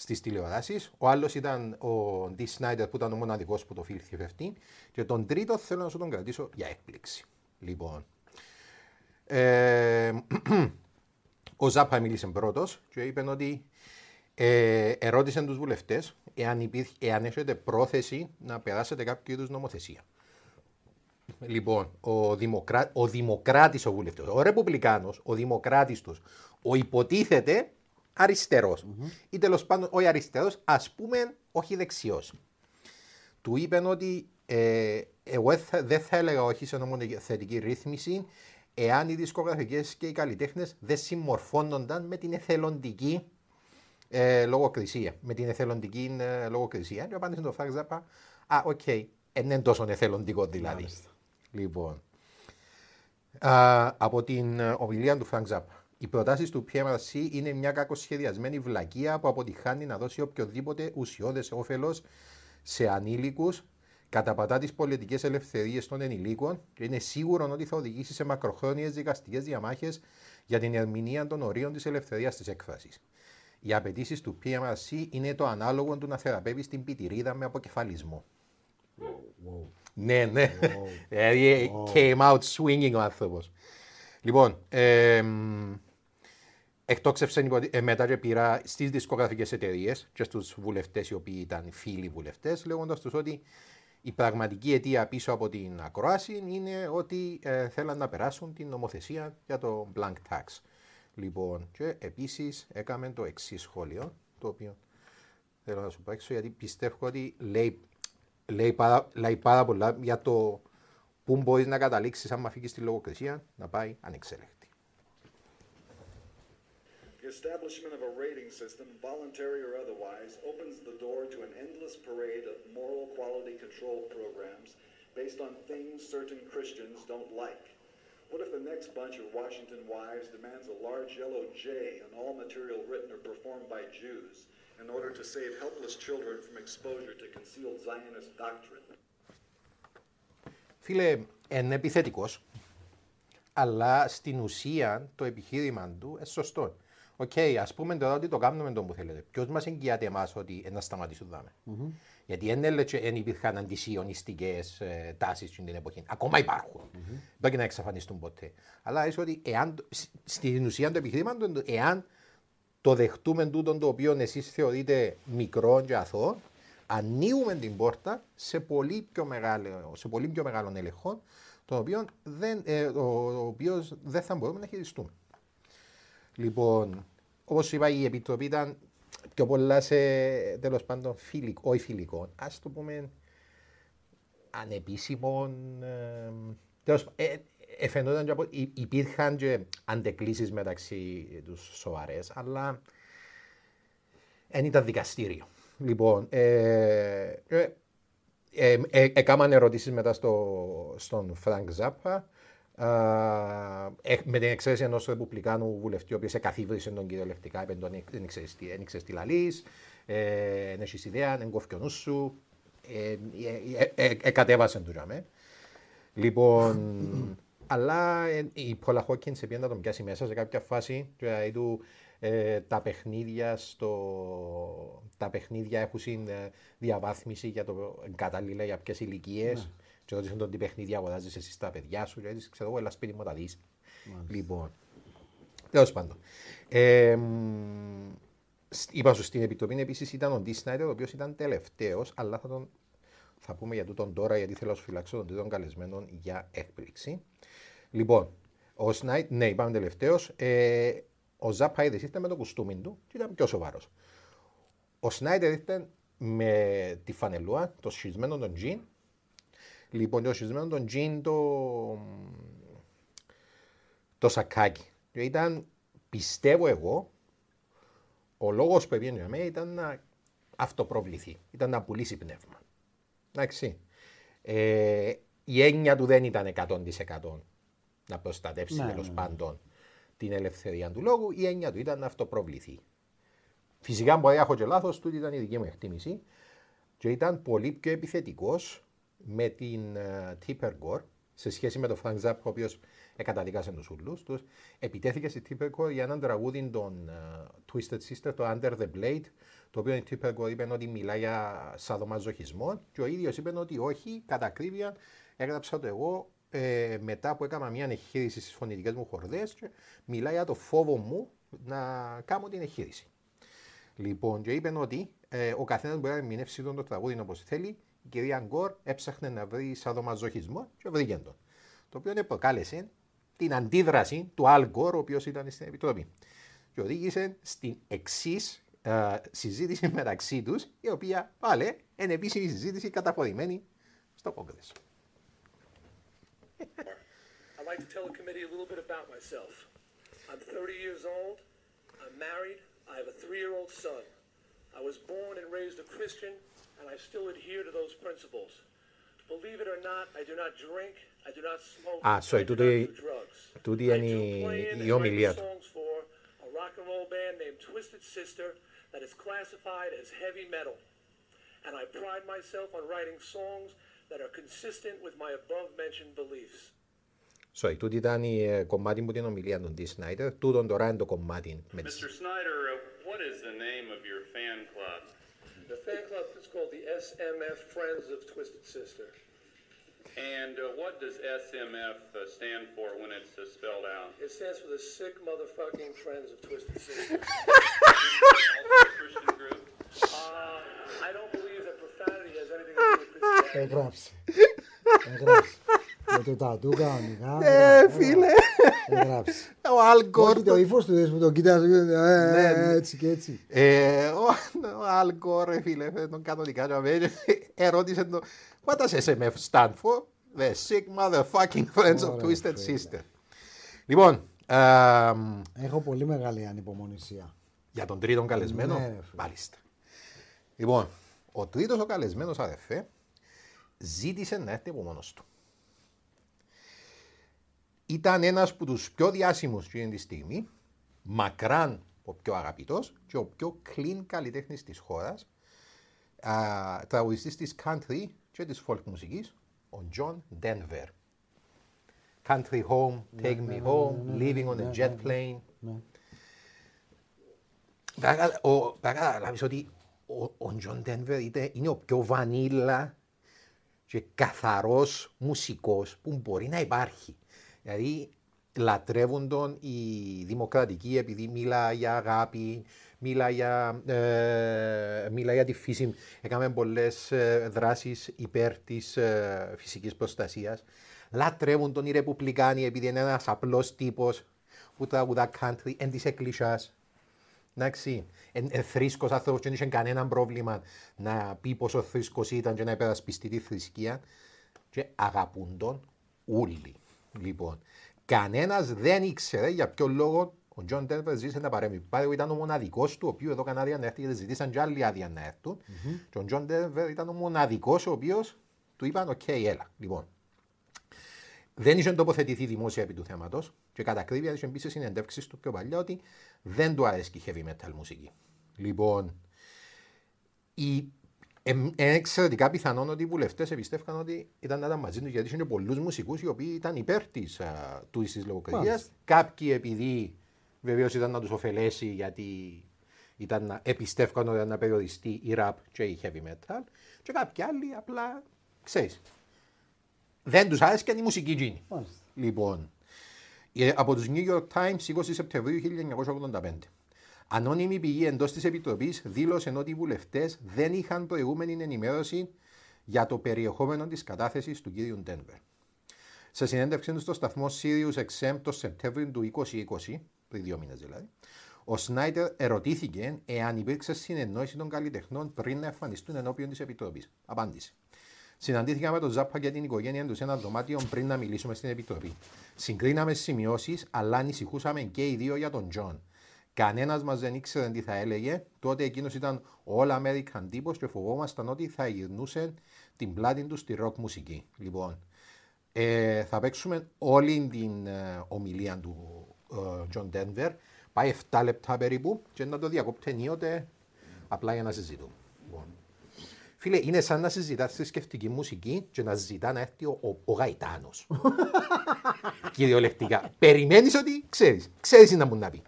στις τηλεοράσεις. Ο άλλος ήταν ο Ντι Σνάιντερ που ήταν ο μοναδικός που το Filthy 15 και τον τρίτο θέλω να σου τον κρατήσω για έκπληξη. Λοιπόν, ε, ο Ζάπα μίλησε πρώτος και είπε ότι ε, ερώτησε τους βουλευτές εάν, υπήρχε, εάν έχετε πρόθεση να περάσετε κάποιο είδους νομοθεσία. Λοιπόν, ο, δημοκρά, ο δημοκράτης ο βουλευτής, ο ρεπουμπλικάνος, ο δημοκράτης τους, ο υποτίθεται αριστερός. Ή τέλος πάντων, όχι αριστερός, ας πούμε, όχι δεξιός. Του είπαν ότι ε, εγώ θα- δεν θα έλεγα όχι σε νομοθετική ρύθμιση εάν οι δισκογραφικές και οι καλλιτέχνες δεν συμμορφώνονταν με την εθελοντική ε, λογοκρισία. Με την εθελοντική ε, λογοκρισία. Και απάντησε το Φρανκ Ζάπα, α, οκέι, ε, δεν είναι τόσο εθελοντικό δηλαδή. Λοιπόν. Α, από την ε, ομιλία του Φρανκ Ζάπα. Οι προτάσεις του PMRC είναι μια κακοσχεδιασμένη βλακεία που αποτυχάνει να δώσει οποιοδήποτε ουσιώδες όφελος σε ανήλικους, καταπατά τις πολιτικές ελευθερίες των ενηλίκων και είναι σίγουρο ότι θα οδηγήσει σε μακροχρόνιες δικαστικές διαμάχες για την ερμηνεία των ορίων της ελευθερίας της έκφρασης. Οι απαιτήσεις του PMRC είναι το ανάλογο του να θεραπεύει την πιτυρίδα με αποκεφαλισμό. Ναι, ναι. Δηλαδή, came out swinging ο άνθρωπος. Λοιπόν, εμ, εκτόξευσε υπο- ε, μετά και πήρα στις δισκογραφικές εταιρείες και στους βουλευτές οι οποίοι ήταν φίλοι βουλευτές, λέγοντας τους ότι η πραγματική αιτία πίσω από την ακρόαση είναι ότι ε, θέλαν να περάσουν την νομοθεσία για το blank tax. Λοιπόν, και επίσης έκαμε το εξής σχόλιο, το οποίο θέλω να σου πω έξω, γιατί πιστεύω ότι λέει, λέει, πάρα, λέει πάρα πολλά για το πού μπορεί να καταλήξει αν αφήκει τη λογοκρισία να πάει ανεξέλεκτη.
The establishment of a rating system, voluntary or otherwise, opens the door to an endless parade of moral quality control programs based on things certain Christians don't like. What if the next bunch of Washington wives demands a large yellow J on all material written or performed by Jews in order to save helpless children from exposure to concealed Zionist doctrine?
Φίλε, είναι επιθετικός, αλλά στην ουσία το επιχείρημα του είναι σωστό. Οκ, ας πούμε τώρα ότι το κάνουμε τον που θέλετε. Ποιος μας εγγυάται εμάς ότι ε, να σταματήσουν δάμε. Γιατί δεν υπήρχαν αντισιωνιστικές ε, τάσεις στην εποχή. Ακόμα υπάρχουν. Δεν πρέπει να εξαφανιστούν ποτέ. Αλλά είσαι ότι εάν, το- σ- στην ουσία το επιχείρημα του, είναι το εάν το δεχτούμε τούτο το οποίο εσείς θεωρείτε μικρό και αθώο, ανοίγουμε την πόρτα σε πολύ πιο μεγάλο, σε πολύ πιο μεγάλων ελεγχών, τον οποίο δεν, ε, ο, ο οποίος δεν θα μπορούμε να χειριστούμε. Λοιπόν, όπως είπα, η επιτροπή ήταν πιο πολλά σε τέλος πάντων φιλικό, όχι φιλικό, ας το πούμε ανεπίσημων. Ε, τέλος, πα- ε, ε, φαινόταν και από, υ- υπήρχαν και αντεγκλήσεις μεταξύ τους σοβαρές, αλλά δεν ήταν δικαστήριο. Λοιπόν, ε, ε, ε, ε, έκαναν ερωτήσεις μετά στο, στον Φρανκ Ζάπα Α, ε, με την εξαίρεση ενός Ρεπουμπλικάνου βουλευτή, ο οποίος εκαθύβρισε τον κυριολεκτικά, είπε τον δεν ξέρει τι, δεν ξέρεις τι λαλείς, ε, δεν έχεις ιδέα, δεν κόφει ο νους σου. Ε, ε, ε, ε, ε, κατέβασε του τζαμέ. Λοιπόν, αλλά ε, η Πόλα Χόκκινς πήγε να τον πιάσει μέσα σε κάποια φάση. Δηλαδή του, ε, τα παιχνίδια στο, τα παιχνίδια έχουν συν, ε, διαβάθμιση για το κατάλληλα για ποιες ηλικίες. Και ρώτησαν τον τι παιχνίδια αγοράζεις εσύ στα παιδιά σου. Και έτσι ξέρω εγώ, έλα σπίτι μου τα δεις. Λοιπόν, τέλος πάντων. Ε, μ, σ- είπα σου στην επιτροπή επίσης ήταν ο Ντι Σνάιτερ, ο οποίος ήταν τελευταίος, αλλά θα τον θα πούμε για τούτον τώρα, γιατί θέλω να σου φυλάξω τον τρίτον καλεσμένο για έκπληξη. Λοιπόν, ο Σνάιτ, ναι, είπαμε τελευταίος. Ε, ο Ζαπάιδη ήρθε με το κουστούμι του και ήταν πιο σοβαρός. Ο Σνάιτερ ήρθε με τη φανελούα, το σχισμένο των τζιν. Λοιπόν, το σχισμένο των τζιν το, το σακάκι. Και ήταν, πιστεύω εγώ, ο λόγος που έβγαινε για μένα ήταν να αυτοπροβληθεί, ήταν να πουλήσει πνεύμα. Εντάξει. Ε, η έννοια του δεν ήταν 100% να προστατεύσει
Ναι,
τέλο
ναι, ναι.
πάντων την ελευθερία του λόγου, η έννοια του ήταν να αυτοπροβληθεί. Φυσικά μπορεί να έχω και λάθος, τούτη ήταν η δική μου εκτίμηση. Και ήταν πολύ πιο επιθετικός με την uh, Tipper Gore σε σχέση με τον Frank Zappa, ο οποίος εκαταδικάσε τους ούλους τους. Επιτέθηκε στη Tipper Gore για έναν τραγούδι των uh, Twisted Sister, το Under the Blade, το οποίο η Tipper Gore είπε ότι μιλάει για σαδομαζοχισμό και ο ίδιος είπε ότι όχι, κατά ακρίβεια έγραψα το εγώ ε, μετά που έκανα μια εγχείρηση στις φωνητικές μου χορδές και μιλάει για το φόβο μου να κάνω την εγχείρηση. Λοιπόν, και είπε ότι ε, ο καθένας μπορεί να ερμηνεύσει τον το τραγούδι όπως θέλει. Η κυρία Γκορ έψαχνε να βρει σαδομαζοχισμό και βρήκε τον. Το οποίο προκάλεσε την αντίδραση του Αλ Γκορ, ο οποίος ήταν στην επιτροπή. Και οδήγησε στην εξής συζήτηση μεταξύ τους, η οποία πάλι είναι επίσημη συζήτηση καταχωρημένη στο Κόγκρεσο.
I'd like to tell the committee a little bit about myself. I'm 30 years old. I'm married. I have a three-year-old son. I was born and raised a Christian, and I still adhere to those principles. Believe it or not, I do not drink, I do not smoke,
ah, sorry,
I do
tudi,
not do drugs.
Tudi
I do play in and songs for a rock and roll band named Twisted Sister that is classified as heavy metal. And I pride myself on writing songs that are consistent with my above mentioned beliefs.
Sorry, τούτη ήταν η ε, κομμάτι που την ομιλία του D. Snyder. Τούτον τώρα είναι το κομμάτι με τις...
Mr. Snyder, uh, what is the name of your fan club?
The fan club is called the SMF Friends of Twisted Sister.
And uh, what does SMF uh, stand for when it's uh, spelled out?
It stands for the Sick Motherfucking Friends of Twisted Sister.
Also a Christian group?
Uh, I don't believe that profanity has anything to do with Christianity.
Έγραψε. Έγραψε. Με το τατού κανονικά.
Ε,
έγραψε.
φίλε.
Έγραψε.
Ο Αλ Γκόρ
Όχι το ύφος του δες που τον κοιτάζει. ε,
ναι.
Έτσι και έτσι.
Ε, ο, ο Αλ Γκόρ, ρε φίλε, ε, τον κανονικά και αμέ, ερώτησε το What does SMF stand for? The sick motherfucking friends of
Ωραία,
Twisted
φίλε.
Sister. Λοιπόν, αμ,
Έχω πολύ μεγάλη ανυπομονησία.
για τον τρίτον καλεσμένο,
Ναι, ρε φίλε.
μάλιστα. Λοιπόν, ο τρίτος ο καλεσμένος αδερφέ ζήτησε να έρθει από μόνος του. Ήταν ένας από τους πιο διάσημους εκείνη τη στιγμή, μακράν ο πιο αγαπητός και ο πιο clean καλλιτέχνης της χώρας, α, τραγουδιστής της country και της folk μουσικής, ο John Denver. Country Home, Take Me Home, Leaving on a Jet Plane.
Ναι.
Παρακα- ο- Παρακαλάβεις ότι ο, ο Τζον Ντένβερ είτε- είναι ο πιο βανίλα και καθαρός μουσικός που μπορεί να υπάρχει. Δηλαδή λατρεύουν τον οι δημοκρατικοί επειδή μίλα για αγάπη, μίλα για, ε, μίλα για τη φύση. Έκαμε πολλές ε, δράσεις υπέρ της ε, φυσικής προστασίας. Λατρεύουν τον οι ρεπουμπλικάνοι επειδή είναι ένας απλός τύπος που τραγουδά country εν της εκκλησιάς. Εντάξει, εν, εν θρήσκος άνθρωπος και δεν είχε κανένα πρόβλημα να πει πόσο θρήσκος ήταν και να υπερασπιστεί τη θρησκεία και αγαπούν τον όλοι. Λοιπόν, κανένας δεν ήξερε για ποιο λόγο ο Τζον Ντένβερ ζήτησε να παρέμβει. Πάρε ήταν ο μοναδικός του, ο οποίος εδώ κανένα άδεια να έρθει γιατί ζητήσαν και άλλοι άδεια να έρθουν. Και ο Τζον Ντένβερ ήταν ο μοναδικός ο οποίος του είπαν «OK, έλα». Λοιπόν, δεν είχε τοποθετηθεί δημόσια επί του θέματος και κατά ακρίβεια είχε πει σε συνεντεύξεις του πιο παλιά ότι δεν του αρέσει η heavy metal μουσική. Λοιπόν, η, ε, είναι εξαιρετικά πιθανόν ότι οι βουλευτές εμπιστεύκαν ότι ήταν να ήταν μαζί τους γιατί είχε πολλούς μουσικούς οι οποίοι ήταν υπέρ της τούτης λογοκρατία.
Μάλιστα.
Κάποιοι επειδή βεβαίως ήταν να τους ωφελέσει γιατί ήταν να εμπιστεύκαν ότι ήταν να περιοριστεί η rap και η heavy metal. Και κάποιοι άλλοι απλά ξέρεις. Δεν τους άρεσε και η μουσική εκείνη.
Μάλιστα.
Λοιπόν, ε, από τους New York Times 20 Σεπτεμβρίου 1985. Ανώνυμη πηγή εντός της Επιτροπής δήλωσε ότι οι βουλευτές δεν είχαν προηγούμενη ενημέρωση για το περιεχόμενο της κατάθεσης του κ. Ντένβερ. Σε συνέντευξή του στο σταθμό Sirius XM το Σεπτέμβριο του 2020, πριν δύο μήνες δηλαδή, ο Σνάιτερ ερωτήθηκε εάν υπήρξε συνεννόηση των καλλιτεχνών πριν να εμφανιστούν ενώπιον της Επιτροπής. Απάντησε. Συναντήθηκα με τον Ζάπα και την οικογένεια του σε ένα δωμάτιο πριν να μιλήσουμε στην Επιτροπή. Συγκρίναμε σημειώσεις, αλλά ανησυχούσαμε και οι δύο για τον Τζον. Κανένας μας δεν ήξερε τι θα έλεγε. Τότε εκείνος ήταν All American τύπος και φοβόμασταν ότι θα γυρνούσε την πλάτη του στη ροκ μουσική. Λοιπόν, ε, θα παίξουμε όλη την ε, ομιλία του Τζον Denver. Πάει 7 λεπτά περίπου και να το διακόπτε ενίοτε απλά για να συζητούμε. Λοιπόν. Φίλε, είναι σαν να συζητάς θρησκευτική μουσική και να ζητά να έρθει ο, ο, ο Γαϊτάνος. Κυριολεκτικά. Περιμένεις ότι ξέρεις. Ξέρεις τι να μου να πει.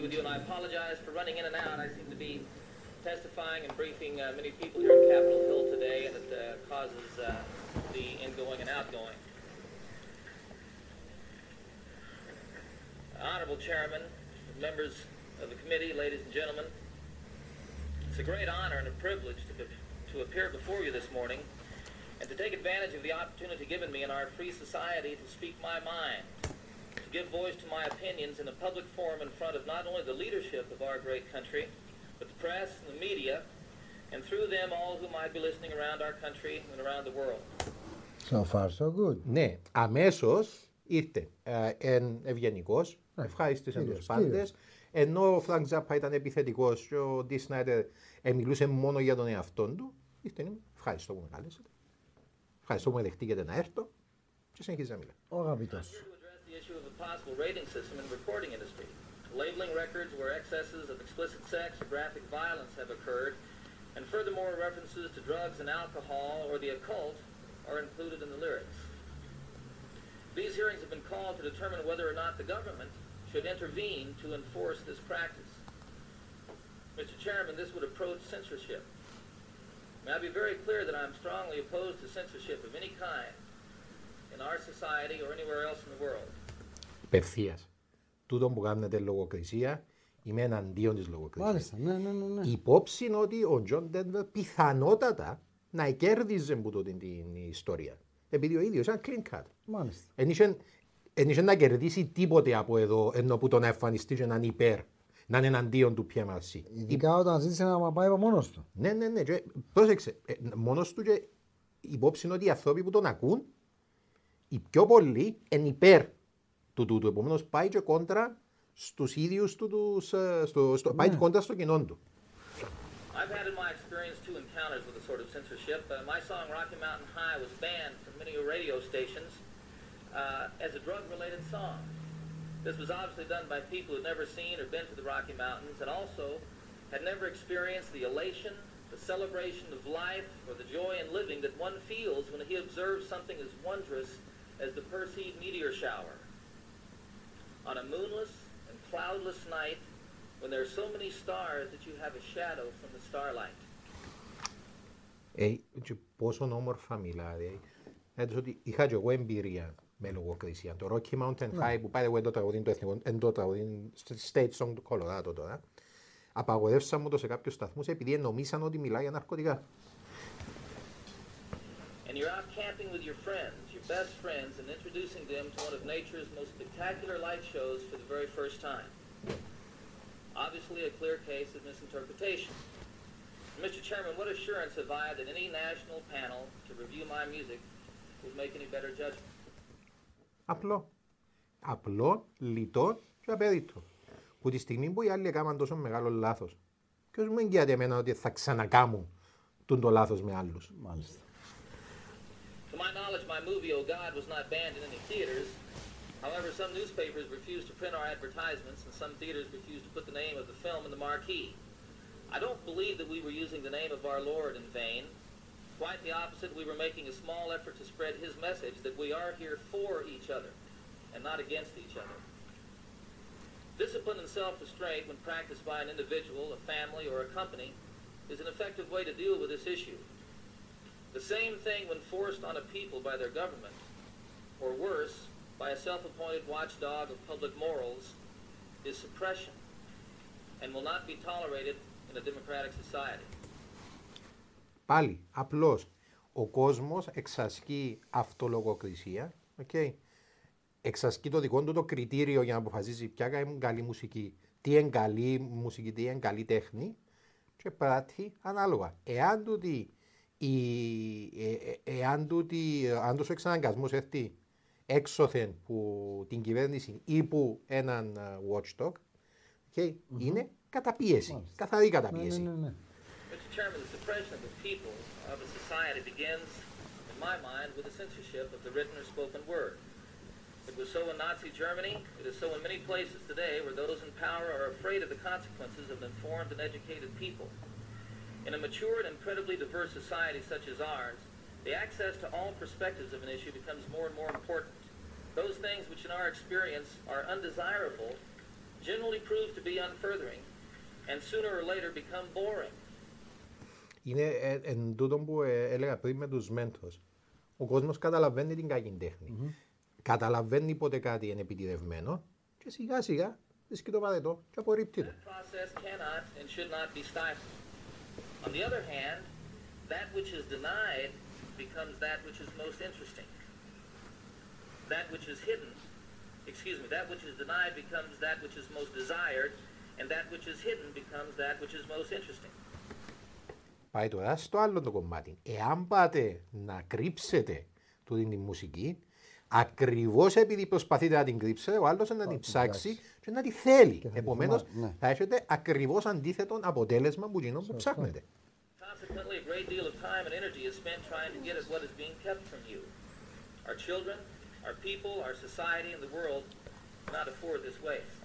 With
you, and I apologize for running in and out. I seem to be testifying and briefing uh, many people here in Capitol Hill today, and it uh, causes uh, the ingoing and outgoing. Honorable Chairman, members of the committee, ladies and gentlemen, it's a great honor and a privilege to, be- to appear before you this morning and to take advantage of the opportunity given me in our free society to speak my mind, to give voice to my opinions in a public forum in front of not only the leadership of our great country, but the press and the media, and through them all who might be listening around our country and around the world.
So far so good.
Ναι, αμέσως ήρθε. Ε, εν ευγενικός, ευχάριστησε τους
κύριος,
πάντες.
κύριος.
Ενώ ο Φρανκ Ζάπα ήταν επιθετικός και ο Ντι Σνάιτερ ε, μιλούσε μόνο για τον εαυτό του, ήρθε η ευχαριστώ που με κάλεσατε. Ευχαριστώ που με δεχτήκετε να έρθω και συνεχίζει να μιλά.
Ο αγαπητός.
Possible rating system in the recording industry, labeling records where excesses of explicit sex or graphic violence have occurred, and furthermore references to drugs and alcohol or the occult are included in the lyrics. These hearings have been called to determine whether or not the government should intervene to enforce this practice. Mr. Chairman, this would approach censorship. May I be very clear that I am strongly opposed to censorship of any kind in our society or anywhere else in the world.
Πευθεία. Τούτο που κάνετε λογοκρισία, είμαι εναντίον της λογοκρισίας.
Μάλιστα, ναι, ναι, ναι. ναι.
Η υπόψη είναι ότι ο Τζον Ντένβερ πιθανότατα να κέρδιζε που τούτη την ιστορία. Επειδή ο ίδιος ήταν clean cut.
Μάλιστα.
Εν είχε- εν είχε να κερδίσει τίποτε από εδώ, ενώ που τον εμφανιστεί και να είναι υπέρ, να είναι εναντίον του PMRC.
Ειδικά όταν ζήτησε να πάει από μόνος του.
Ναι, ναι, ναι. Και, πρόσεξε, ε, μόνος του και υπόψη είναι ότι οι άνθρωποι που τον ακούν, οι πιο πολλοί είναι υπέρ του τούτου. Επομένω πάει και κόντρα στου ίδιου του, τους, ε, στο, στο, πάει και κόντρα στο κοινό του.
I've had in my experience two encounters with a sort of censorship. Uh, my song Rocky Mountain High was banned from many radio stations uh, as a drug-related song. This was obviously done by people who'd never seen or been to the Rocky Mountains and also had never experienced the elation, the celebration of life, or the joy in living that one feels when he observes something as wondrous as the Perseid meteor shower. On a moonless and cloudless night, when there are so many stars that you have a shadow from the starlight.
Ε, και πόσο όμορφα μιλά. Δηλαδή. Έτσι ότι είχα και εγώ εμπειρία με λογοκρισία. Το Rocky Mountain High που πάει εγώ το τραγουδί είναι το εθνικό, εν το τραγουδί στο state song του Colorado τώρα. Απαγορεύσαν μου το σε κάποιους σταθμούς επειδή νομίσαν ότι μιλάει για ναρκωτικά.
And you're out camping with your friends, your best friends, and introducing them to one of nature's most spectacular light shows for the very first time. Obviously, a clear case of misinterpretation. Mr. Chairman, what assurance have I that any national panel to review my music would make any better judgment?
Απλό. Απλό, λιτό και απέδιτο. Που τη στιγμή που οι άλλοι έκαναν τόσο μεγάλο λάθο, ποιο μου εγγυάται εμένα ότι θα ξανακάμουν τον το λάθο με άλλου.
Μάλιστα.
To my knowledge, my movie, Oh God, was not banned in any theaters. However, some newspapers refused to print our advertisements, and some theaters refused to put the name of the film in the marquee. I don't believe that we were using the name of our Lord in vain. Quite the opposite, we were making a small effort to spread His message that we are here for each other and not against each other. Discipline and self-restraint, when practiced by an individual, a family, or a company, is an effective way to deal with this issue. The same thing when forced on a people by their government, or worse, by a self-appointed watchdog of public morals, is suppression and will not be tolerated in a democratic society.
Πάλι, απλώς. Ο κόσμος εξασκεί αυτολογοκρισία. Okay. Εξασκεί το δικό του το κριτήριο για να αποφασίσει ποια είναι καλή μουσική, τι είναι καλή μουσική, τι είναι καλή τέχνη και πράττει ανάλογα. Εάν τούτη, η, ε, ε, εάν τούτη, αν τόσο εξαναγκασμός έρθει έξωθεν που την κυβέρνηση ή που έναν ε, watchdog, okay, είναι καταπίεση, καθαρή καταπίεση.
Ναι, ναι, ναι.
Mr. Chairman, the suppression of the people of a society begins, in my mind, with the censorship of the written or spoken word. It was so in Nazi Germany. It is so in many places today where those in power are afraid of the consequences of an informed and educated people. In a mature and incredibly diverse society such as ours, the access to all perspectives of an issue becomes more and more important. Those things which in our experience are undesirable generally prove to be unfurthering and sooner or later become boring.
Είναι ε, εν τούτο που ε, έλεγα πριν με τους μέντρους. Ο κόσμος καταλαβαίνει την κακή τέχνη. Καταλαβαίνει πότε κάτι είναι επιτυχημένο και σιγά σιγά βρίσκει το βαρετό και απορρίπτει το.
On the other hand, that which is denied becomes that which is most interesting. That which is hidden, excuse me, that which is denied becomes that which is most desired, and that which is hidden becomes that which is most interesting.
Πάει τώρα στο άλλο το κομμάτι. Εάν πάτε να κρύψετε τούτη τη μουσική, ακριβώ επειδή προσπαθείτε να την κρύψετε, ο άλλο να την ψάξει και να τη θέλει.
θα τη
Επομένω,
θυμάται, ναι.
θα έχετε ακριβώ αντίθετο αποτέλεσμα που γίνω που ψάχνετε.
Consequently, a great deal of time and energy is spent trying to get at what is being kept from you. Our children, our people, our society, and the world cannot afford this waste.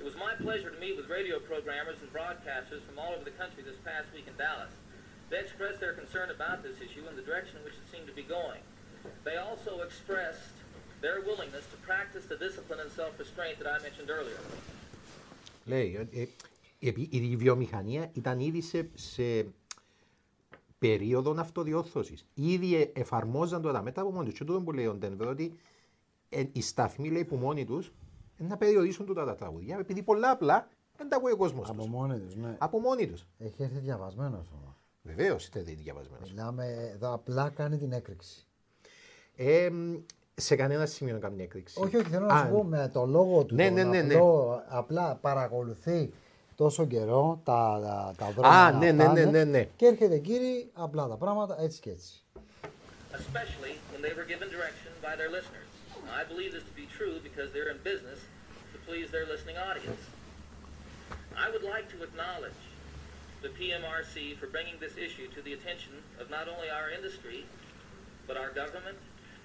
It was my pleasure to meet with radio programmers and broadcasters from all over the country this past week in Dallas. They expressed their concern about this issue and the direction in which it seemed to be going. They also expressed their willingness to practice the discipline and self-restraint that I mentioned earlier.
Λέει, ε, ε, επί- η βιομηχανία ήταν ήδη σε, σε περίοδο αυτοδιόρθωσης. Ήδη ε, εφαρμόζαν τα μέτρα από μόνοι τους. Και τούτο που λέει ο Ντένβερ ότι ε, οι σταθμοί λέει, που μόνοι τους να περιορίσουν τούτα τα τραγουδιά, επειδή πολλά απλά δεν τα ακούει ο κόσμος
Από
τους.
μόνοι τους, ναι.
Από μόνοι τους.
Έχει έρθει διαβασμένος όμως.
Βεβαίως είστε διαβασμένος.
Μιλάμε, εδώ απλά κάνει την έκρηξη.
Ε, μ, σε κανένα σημείο καμιά εκπληκτική.
Όχι, θέλω να σου πω ναι. με το λόγο του
ναι,
ότι
εγώ ναι,
απλά παρακολουθεί τόσο καιρό τα βρόφουν.
Α, ναι, ναι, ναι, ναι, ναι.
Και έρχεται κύριε απλά τα πράγματα, έτσι και έτσι.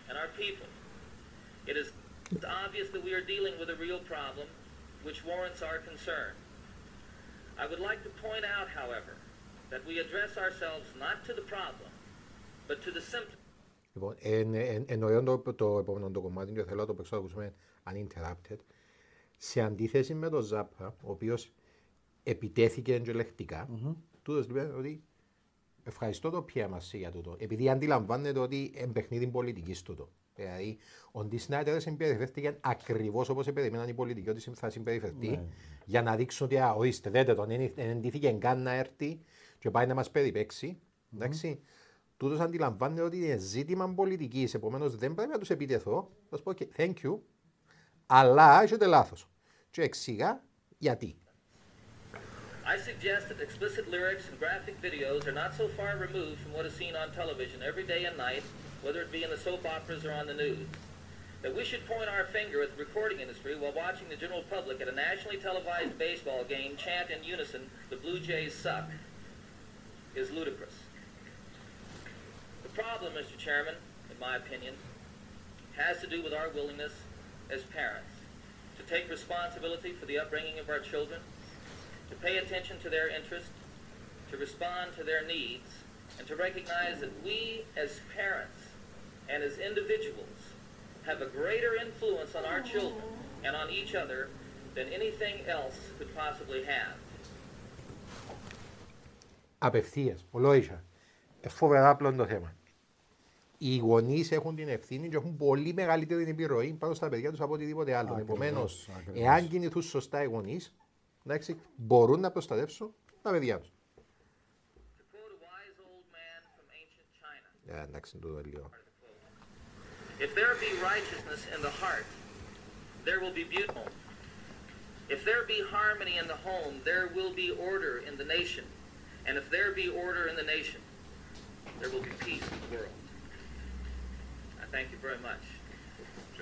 and our people. It is obvious that we are dealing with a real problem which warrants our concern. I would like to point out, however, that we address ourselves not to the problem, but to the symptom.
Λοιπόν, εν, εν, εννοώ το, το επόμενο το κομμάτι και θέλω να το παίξω να ακούσουμε uninterrupted. Σε αντίθεση με τον Ζάπα, ο οποίο επιτέθηκε εντελεχτικά, τούτος είπε ότι ευχαριστώ το PMRC για τούτο. Επειδή αντιλαμβάνεται ότι είναι παιχνίδι πολιτική τούτο. Δηλαδή, ο Ντι Σνάιτερ συμπεριφέρθηκε ακριβώς όπως περίμεναν οι πολιτικοί ότι θα συμπεριφερθεί,
Ναι.
για να δείξουν ότι, α, ορίστε, δέτε τον, δεν δεν εντύθηκε καν να έρθει και πάει να μας περιπέξει. Εντάξει. Τούτος αντιλαμβάνεται ότι είναι ζήτημα πολιτικής. Επομένως, δεν πρέπει να τους επιτεθώ. Θα σου πω και thank you. Αλλά έχετε λάθος. Και εξήγα γιατί.
I suggest that explicit lyrics and graphic videos are not so far removed from what is seen on television every day and night, whether it be in the soap operas or on the news. That we should point our finger at the recording industry while watching the general public at a nationally televised baseball game chant in unison, the Blue Jays suck, is ludicrous. The problem, Mr. Chairman, in my opinion, has to do with our willingness as parents to take responsibility for the upbringing of our children, to pay attention to their interests, to respond to their needs, and to recognize that we as parents and as individuals have a greater influence on our children and on each other than anything else could possibly have.
Απευθεία, ολόισα. Ε, φοβερά απλό είναι το θέμα. Οι γονεί έχουν την ευθύνη και έχουν πολύ μεγαλύτερη επιρροή πάνω στα παιδιά του από οτιδήποτε άλλο.
Ακριβώς,
Επομένω,
ακριβώς.
εάν κινηθούν σωστά οι γονεί, μπορούν να προστατεύσουν τα παιδιά του. Εντάξει, το λίγο.
If there be righteousness in the heart, there will be beauty. If there be harmony in the home, there will be order in the nation. And if there be order in the nation, there will be peace in the world. I thank you very much.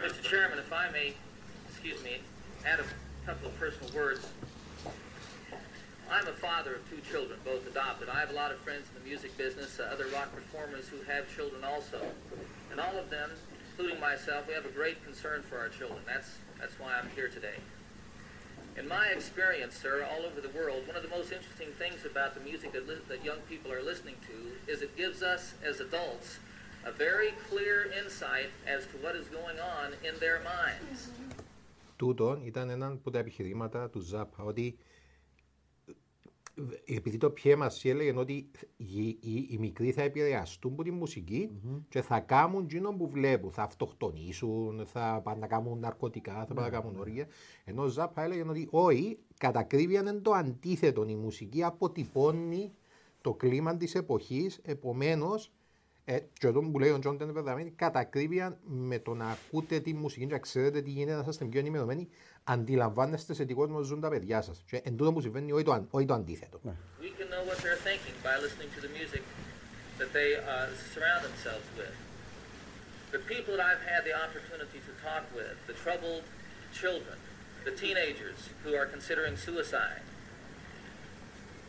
Mr. Chairman, if I may, excuse me, add a couple of personal words. I'm a father of two children, both adopted. I have a lot of friends in the music business, uh, other rock performers who have children also. And all of them, including myself, we have a great concern for our children. That's, that's why I'm here today. In my experience, sir, all over the world, one of the most interesting things about the music that, li- that young people are listening to is it gives us, as adults, a very clear insight as to what is going on in their minds.
Τούτο ήταν ένα από τα επιχειρήματα του Ζάπα, ότι ε, επειδή το PMRC έλεγε ότι οι, οι, οι μικροί θα επηρεαστούν από τη μουσικη και θα κάνουν εκείνο που βλέπουν. Θα αυτοκτονήσουν, θα πάνε να κάνουν ναρκωτικά, θα πάνε να κάνουν όργια. Ενώ ο Ζάπα έλεγε ότι όχι, κατά ακρίβεια είναι το αντίθετο. Η μουσική αποτυπώνει το κλίμα της εποχής. Επομένως, ε, και εδώ που λέει ο Τζον Ντένβερ Δαμένη, κατά ακρίβεια με το να ακούτε τη μουσική και να ξέρετε τι γίνεται, να είστε πιο ενημερωμένοι, αντιλαμβάνεστε σε τι κόσμο ζουν τα παιδιά σα. Και εν τούτο που συμβαίνει, όχι το, αν- όχι το αντίθετο.
We can know what they're thinking by listening to the music that they uh, surround themselves with. The people that I've had the opportunity to talk with, the troubled children, the teenagers who are considering suicide.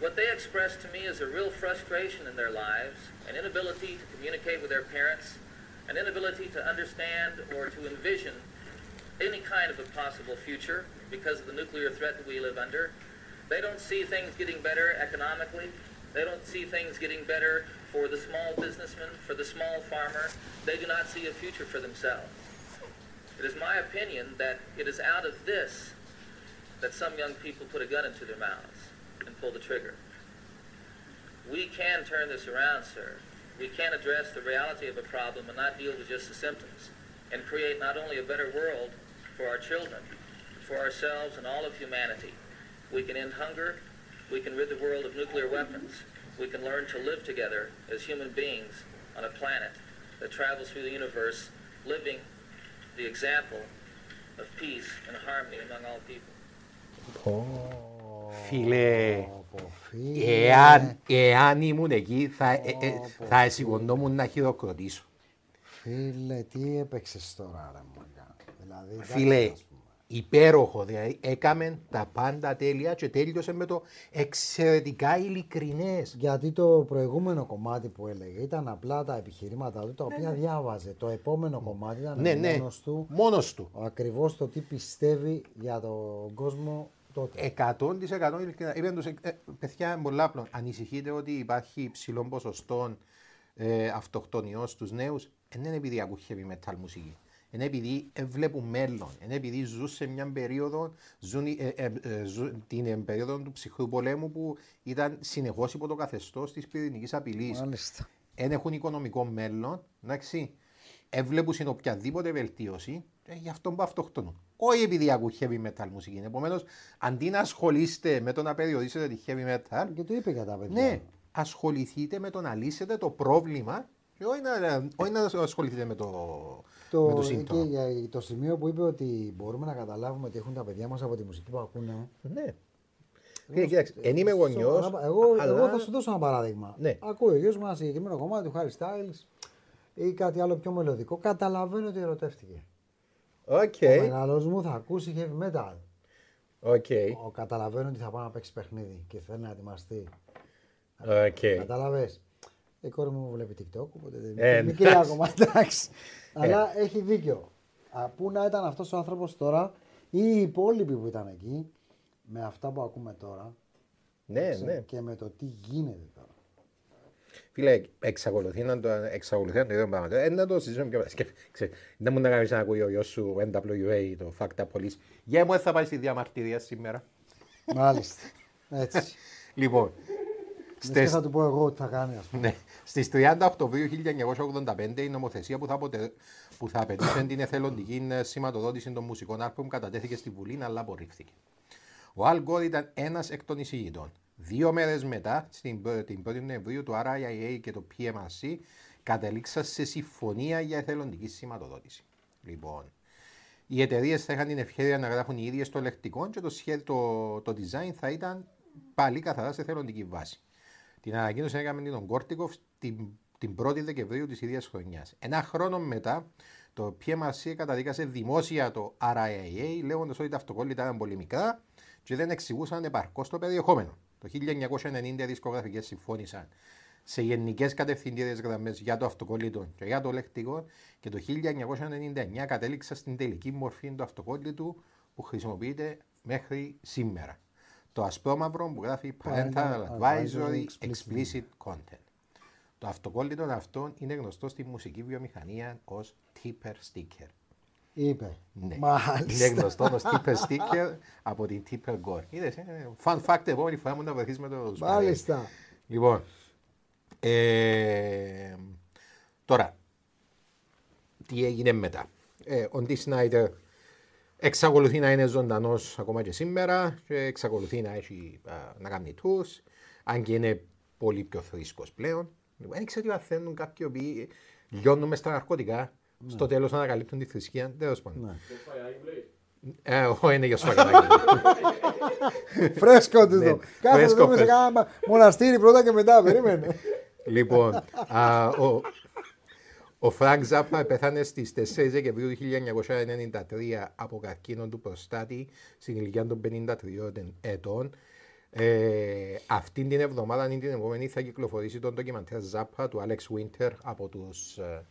What they express to me is a real frustration in their lives, an inability to communicate with their parents, an inability to understand or to envision any kind of a possible future because of the nuclear threat that we live under. They don't see things getting better economically. They don't see things getting better for the small businessman, for the small farmer. They do not see a future for themselves. It is my opinion that it is out of this that some young people put a gun into their mouths and pull the trigger. We can turn this around, sir. We can address the reality of a problem and not deal with just the symptoms and create not only a better world for our children, for ourselves and all of humanity. We can end hunger. We can rid the world of nuclear weapons. We can learn to live together as human beings on a planet that travels through the universe, living the example of peace and harmony among all people.
Φίλε,
φίλε.
εάν, εάν ήμουν εκεί θα, ε, ε, θα σηκωνόμουν να χειροκροτήσω.
Φίλε, τι έπαιξε τώρα, ρε μαγκα. Δηλαδή, εντάξει,
Φίλε,
ας πούμε.
υπέροχο. Δηλαδή, έκαμε τα πάντα τέλεια και τέλειωσε με το εξαιρετικά ειλικρινές.
Γιατί το προηγούμενο κομμάτι που έλεγε ήταν απλά τα επιχειρήματά του, τα οποία
ναι.
διάβαζε. Το επόμενο κομμάτι ήταν
Ναι, ναι.
μόνος του.
Μόνος του.
Ακριβώς το τι πιστεύει για τον κόσμο τότε.
100% ειλικρινά. Είπε τους, ε, ε, παιδιά, πολλά απλό. Ανησυχείτε ότι υπάρχει υψηλό ποσοστό ε, αυτοκτονιών στους νέους. Δεν είναι επειδή ακούν heavy metal μουσική. Είναι επειδή ε, βλέπουν μέλλον. Είναι επειδή ζουν σε μια περίοδο, ζουν, ε, ε, ε, ζουν την ε, περίοδο του ψυχρού πολέμου που ήταν συνεχώς υπό το καθεστώς της πυρηνικής απειλής.
Μάλιστα.
Δεν έχουν οικονομικό μέλλον. Εντάξει. Έβλεπουν οποιαδήποτε βελτίωση, ε, γι' αυτό που αυτοκτονούν. Όχι επειδή ακούν heavy metal μουσική. Επομένως, αντί να ασχολείστε με το να περιορίσετε τη heavy metal,
Και το είπε για τα παιδιά.
ναι, ασχοληθείτε με το να λύσετε το πρόβλημα και όχι να, όχι να ασχοληθείτε με το,
Το,
με το
και
σύμπτωμα.
για το σημείο που είπε ότι μπορούμε να καταλάβουμε ότι έχουν τα παιδιά μας από τη μουσική που ακούνε.
Ναι. Φίλε, κοίταξε, εν είμαι
Σοβαρά,
γονιός,
Εγώ,
αλλά-
εγώ θα σου δώσω ένα παράδειγμα.
Ναι.
Ακούει ο γιος μου ένα συγκεκριμένο κομμάτι του Harry Styles ή κάτι άλλο πιο μελλοντικό. Καταλαβαίνω ότι ερωτεύτηκε.
Οκ,
Ο μεγάλος μου θα ακούσει heavy metal.
OK,
Ο, καταλαβαίνω ότι θα πάει να παίξει παιχνίδι και θέλει να ετοιμαστεί.
οκ.
Κατάλαβες; Η κόρη μου βλέπει TikTok, οπότε δεν
Ε,
είναι μικρή
εντάξει.
ακόμα, εντάξει. Αλλά έχει δίκιο. Α, πού να ήταν αυτός ο άνθρωπος τώρα ή οι υπόλοιποι που ήταν εκεί, με αυτά που ακούμε τώρα
Ναι,
ξέρεις,
ναι.
και με το τι γίνεται τώρα.
Φίλε, εξακολουθεί να το, εξακολουθεί να το ίδιο πράγμα. Ε, να το συζητήσουμε πιο μετά. Σκέφ- ξέ- Δεν μου να κάνεις να ακούει ο γιος σου NWA, το Fuck tha Police. Για μου δεν θα πάει στη διαμαρτυρία σήμερα.
Μάλιστα. Έτσι.
Λοιπόν,
Λες και
στις,
θα του πω εγώ τι θα κάνει, ας πούμε.
Ναι, στις 30 Οκτωβρίου 1985 η νομοθεσία που θα, αποτε, που θα απαιτούσε την εθελοντική σηματοδότηση των μουσικών άρπων κατατέθηκε στη Βουλή, αλλά απορρίφθηκε. Ο Αλ Γκόρ ήταν ένας εκ των εισηγητών. Δύο μέρες μετά, στην, π- την 1η Νοεμβρίου, το RIAA και το PMRC κατέληξαν σε συμφωνία για εθελοντική σηματοδότηση. Λοιπόν, οι εταιρείες θα είχαν την ευκαιρία να γράφουν οι ίδιες το λεκτικό και το, σχέδιο, το, το design θα ήταν πάλι καθαρά σε εθελοντική βάση. Την ανακοίνωση έκαμε τον Κόρτικοφ την, την 1η Δεκεμβρίου της ίδιας χρονιάς. Ένα χρόνο μετά, το PMRC καταδίκασε δημόσια το RIAA, λέγοντας ότι τα αυτοκόλλητα ήταν πολύ μικρά και δεν εξηγούσαν επαρκώς το περιεχόμενο. Το 1990 οι δισκογραφικές συμφώνησαν σε γενικές κατευθυντήριες γραμμές για το αυτοκόλλητο και για το λεκτικό και το 1999 κατέληξαν στην τελική μορφή του αυτοκόλλητου που χρησιμοποιείται μέχρι σήμερα. Το ασπρόμαυρο που γράφει Parental
Parental
Advisory
Advisory
Explicit Content. Το αυτοκόλλητο αυτό είναι γνωστό στη μουσική βιομηχανία ως Tipper Sticker.
Είπε.
Ναι.
Μάλιστα.
Είναι γνωστό ως Tipper Sticker από την Tipper Gore. Είδες, ε, fun fact, επόμενη φορά μου να βρεθείς με το σπαρέλι.
Μάλιστα.
Λοιπόν, ε, τώρα, τι έγινε μετά. Ε, ο Ντι Σνάιτερ εξακολουθεί να είναι ζωντανός ακόμα και σήμερα και εξακολουθεί να, έχει, α, να κάνει tours, αν και είναι πολύ πιο θρήσκος πλέον. Λοιπόν, δεν ξέρω τι παθαίνουν κάποιοι οποίοι λιώνουν μες στα ναρκωτικά, στο τέλος ανακαλύπτουν τη θρησκεία, τέλος πάντων. Ε, εγώ είναι για σφαγανάκι.
Φρέσκο του
Ναι,
το. Κάθε
φρέσκο,
δούμε σε
φρέσκο.
κάνα μοναστήρι πρώτα και μετά. Περίμενε.
Λοιπόν, α, ο, Ο Φρανκ Ζάπα πέθανε στις 4 Δεκεμβρίου του 1993 από καρκίνο του προστάτη στην ηλικία των 53 ετών. Ε, αυτήν την εβδομάδα ή την επόμενη θα κυκλοφορήσει το ντοκιμαντέρ Ζάπα του Alex Winter από τους ε, ε,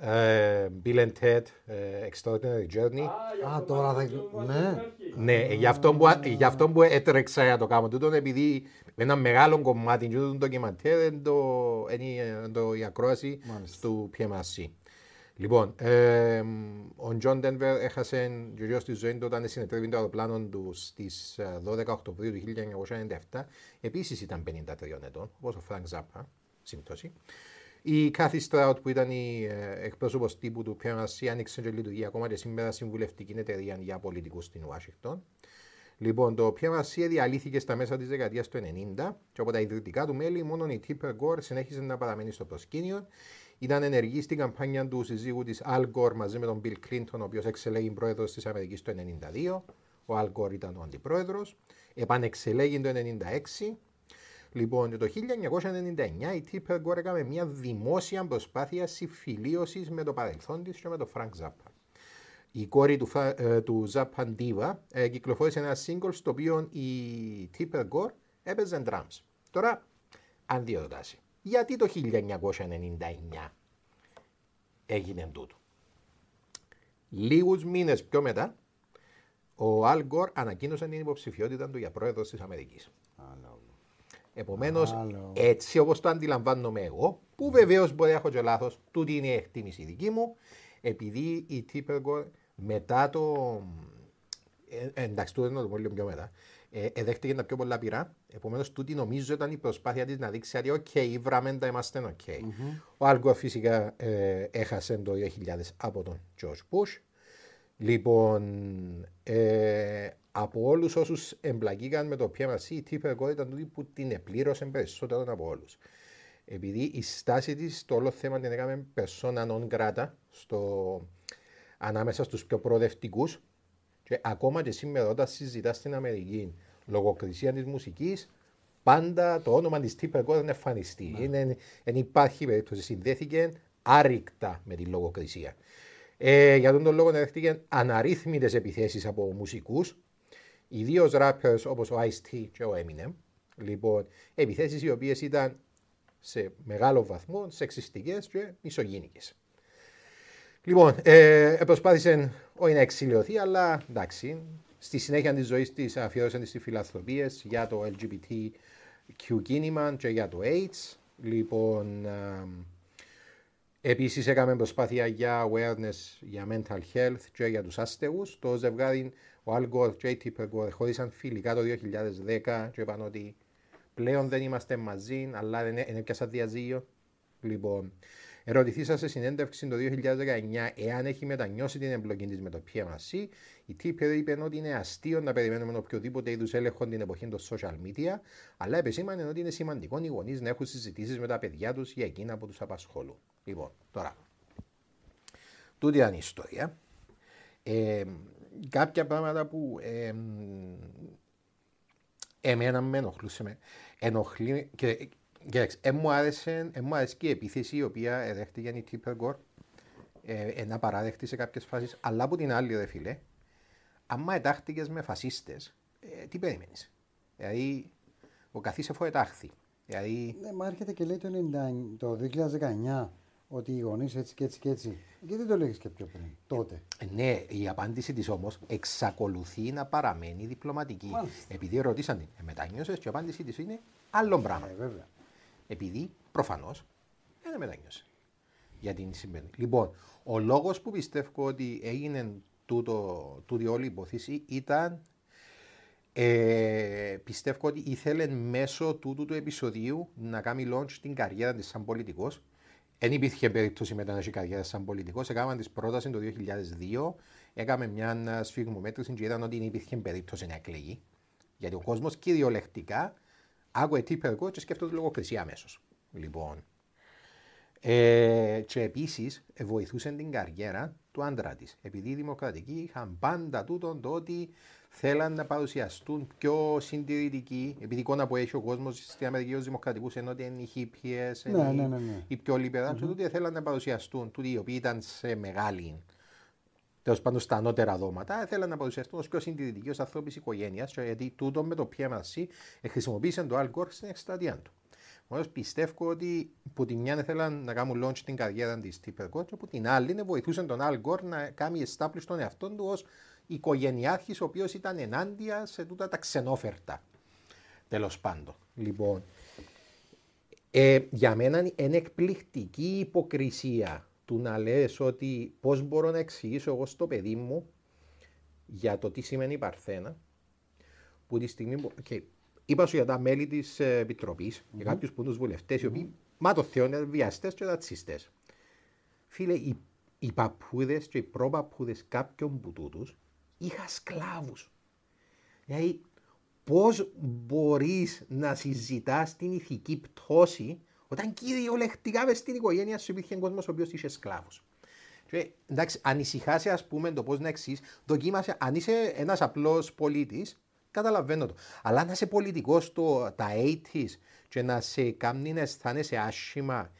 Bill and Ted ε, Extraordinary Journey.
Α, τώρα θα. Ναι.
Ναι, ε, γι' αυτό που, γι' αυτό που έτρεξα για το κάνω τούτο, επειδή ένα μεγάλο κομμάτι του ντοκιμαντέρ είναι το, είναι το, η ακρόαση του PMRC. Λοιπόν, ε, ο Τζον Ντένβερ έχασε γύρω στη ζωή του όταν συνετρίβη το αεροπλάνο του στις 12 Οκτωβρίου του 1997. Επίσης ήταν 53 ετών, όπως ο Φρανκ Ζάπα, σύμπτωση. Η Κάθι Στράουτ που ήταν η ε, εκπρόσωπος τύπου του PMRC άνοιξε και λειτουργεί ακόμα και σήμερα συμβουλευτική εταιρεία για πολιτικούς στην Ουάσιγκτον. Λοιπόν, το PMRC διαλύθηκε στα μέσα της δεκαετίας του 90 και από τα ιδρυτικά του μέλη μόνο η Tipper Gore συνέχισε να παραμένει στο προσκήνιο. Ήταν ενεργή στην καμπάνια του συζύγου της Al Gore μαζί με τον Bill Clinton, ο οποίος εξελέγει πρόεδρος της Αμερικής το 1992. Ο Al Gore ήταν ο αντιπρόεδρος. Επανεξελέγει το 1996 Λοιπόν, το 1999 η Tipper Gore έκαμε μια δημόσια προσπάθεια συμφιλίωσης με το παρελθόν της και με τον Frank Zappa. Η κόρη του, ε, του Zappa Diva ε, κυκλοφόρησε ένα single στο οποίο η Tipper Gore έπαιζε drums. Τώρα, αν διερωτάσει, γιατί το 1999 έγινε τούτο; Λίγους μήνες πιο μετά, ο Al Gore ανακοίνωσε την υποψηφιότητα του για πρόεδρος της Αμερικής. Επομένως, έτσι όπως το αντιλαμβάνομαι εγώ, που βεβαίως μπορεί να έχω και λάθος, τούτη είναι η εκτίμηση δική μου, επειδή η Tipper μετά το. Ε, εντάξει, τούτο να το πω λίγο πιο μετά. Ε, εδέχτηκε τα πιο πολλά πειρά. Επομένως, τούτη νομίζω ήταν η προσπάθεια της να δείξει ότι, OK, βραμμέντα είμαστε OK. Mm-hmm. Ο Άλγκο φυσικά ε, έχασε το 2000 από τον George Bush. Λοιπόν, ε, από όλους όσους εμπλακήκαν με το PMRC, η Tipper Gore ήταν τούτη που την επλήρωσε περισσότερο από όλους. Επειδή η στάση της στο όλο θέμα την έκαμε persona non grata στο, ανάμεσα στους πιο προοδευτικούς και ακόμα και σήμερα όταν συζητά στην Αμερική λογοκρισία της μουσικής, πάντα το όνομα της Tipper Gore δεν εμφανιστεί. Δεν υπάρχει περίπτωση. Συνδέθηκε άρρηκτα με τη λογοκρισία. Ε, για τον λόγο δέχτηκε αναρρύθμιτες επιθέσεις από μουσικούς ιδίως rappers όπως ο Ice-T και ο Eminem. Λοιπόν, επιθέσεις οι οποίες ήταν σε μεγάλο βαθμό σεξιστικές και μισογίνικες. Λοιπόν, ε, προσπάθησε όχι να εξηλαιωθεί, αλλά εντάξει, στη συνέχεια της ζωής της αφιέρωσε στι φιλανθρωπίες για το LGBTQ κίνημα και για το AIDS. Λοιπόν, ε, επίσης έκαμε προσπάθεια για awareness για mental health και για τους άστεγους. Το ζευγάρι ο Al Gore και η Tipper Gore χώρισαν φιλικά το 2010 και είπαν ότι πλέον δεν είμαστε μαζί, αλλά δεν έπιασα διαζύγιο. Λοιπόν, ερωτηθήσα σε συνέντευξη το 2019 εάν έχει μετανιώσει την εμπλοκή της με το PMRC. Η Tipper είπε ότι είναι αστείο να περιμένουμε οποιοδήποτε είδους έλεγχο την εποχή των social media, αλλά επεσήμανε ότι είναι σημαντικό οι γονείς να έχουν συζητήσεις με τα παιδιά τους για εκείνα που τους απασχολούν. Λοιπόν, τώρα. Τούτη είναι η ιστορία. Ε, κάποια πράγματα που ε, εμένα με ενοχλούσε. Με, ενοχλεί και, και ε, μου, άρεσε, ε, μου άρεσε και η επίθεση η οποία δέχτηκε η Τίπερ Γκορ ε, ένα παράδεκτη σε κάποιες φάσεις, αλλά από την άλλη, ρε φίλε, άμα ετάχτηκε με φασίστες, ε, τι περιμένεις; Δηλαδή, ο καθής εφό ετάχθη. Δηλαδή...
Ναι, μα έρχεται και λέει το, 90, το 2019 ότι οι γονείς έτσι και έτσι και έτσι. Γιατί δεν το λέγεις και πιο πριν, τότε.
Ε, ναι, η απάντηση της όμως εξακολουθεί να παραμένει διπλωματική. Μάλιστα. Επειδή ρωτήσαν, ε, μετανιώσε και η απάντησή της είναι άλλο πράγμα.
Ε, βέβαια.
Επειδή προφανώς δεν μετανιώσε. Για την συμβαίνει. Λοιπόν, ο λόγος που πιστεύω ότι έγινε τούτο, τούτη όλη η υπόθεση ήταν ε, πιστεύω ότι ήθελε μέσω τούτου του επεισοδίου να κάνει launch την καριέρα της σαν πολιτικός δεν υπήρχε περίπτωση μετά να έχει καριέρα σαν πολιτικός. Έκαναν τη πρόταση το 2002, έκαμε μια σφιγμομέτρηση και είδαν ότι δεν υπήρχε περίπτωση να εκλεγεί. Γιατί ο κόσμος κυριολεκτικά άκουε τι υπεργό και σκέφτονται λογοκρισία αμέσως. Λοιπόν. Ε, και επίσης βοηθούσε την καριέρα του άντρα της. Επειδή οι δημοκρατικοί είχαν πάντα τούτο το ότι θέλαν να παρουσιαστούν πιο συντηρητικοί, επειδή η εικόνα που έχει ο κόσμος στην Αμερική ως Δημοκρατικούς ενώ ότι είναι οι χίπιε,
Ναι, ναι, ναι, ναι.
οι πιο λιπερά, και τούτοι θέλαν να παρουσιαστούν. Τούτοι οι οποίοι ήταν σε μεγάλη. Τέλος πάντων, στα ανώτερα δώματα, θέλαν να παρουσιαστούν ως πιο συντηρητικοί, ως ανθρώποι οικογένειας, γιατί τούτο με το PMRC χρησιμοποίησε το Al Gore στην εκστρατεία του. Όμω πιστεύω ότι που τη μια θέλαν να κάνουν launch την καριέρα της Tipper Gore, και που την άλλη να βοηθούσαν τον Al Gore να κάνει establish τον εαυτό του ως οικογενειάρχης, ο οποίος ήταν ενάντια σε τούτα τα ξενόφερτα. Τέλος πάντων. Λοιπόν, ε, για μένα είναι εκπληκτική υποκρισία του να λες ότι πώς μπορώ να εξηγήσω εγώ στο παιδί μου για το τι σημαίνει Παρθένα που τη στιγμή που... Και είπα σου για τα μέλη της ε, Επιτροπής, για κάποιους που είναι τους βουλευτές, οι οποίοι, μα το Θεό είναι βιαστές και ρατσιστές. Φίλε, οι, οι παππούδες και οι προπαππούδες κάποιων που τούτους είχαν σκλάβους. Δηλαδή, πώς μπορείς να συζητάς την ηθική πτώση όταν κυριολεκτικά μες στην οικογένεια σου υπήρχε κόσμος ο οποίος είχε σκλάβους. Και, εντάξει, ανησυχάσαι ας πούμε το πώς να εξής, δοκίμασε, αν είσαι ένας απλός πολίτης, καταλαβαίνω το. Αλλά να είσαι πολιτικός το, τα 80s και να σε κάνει να αισθάνεσαι άσχημα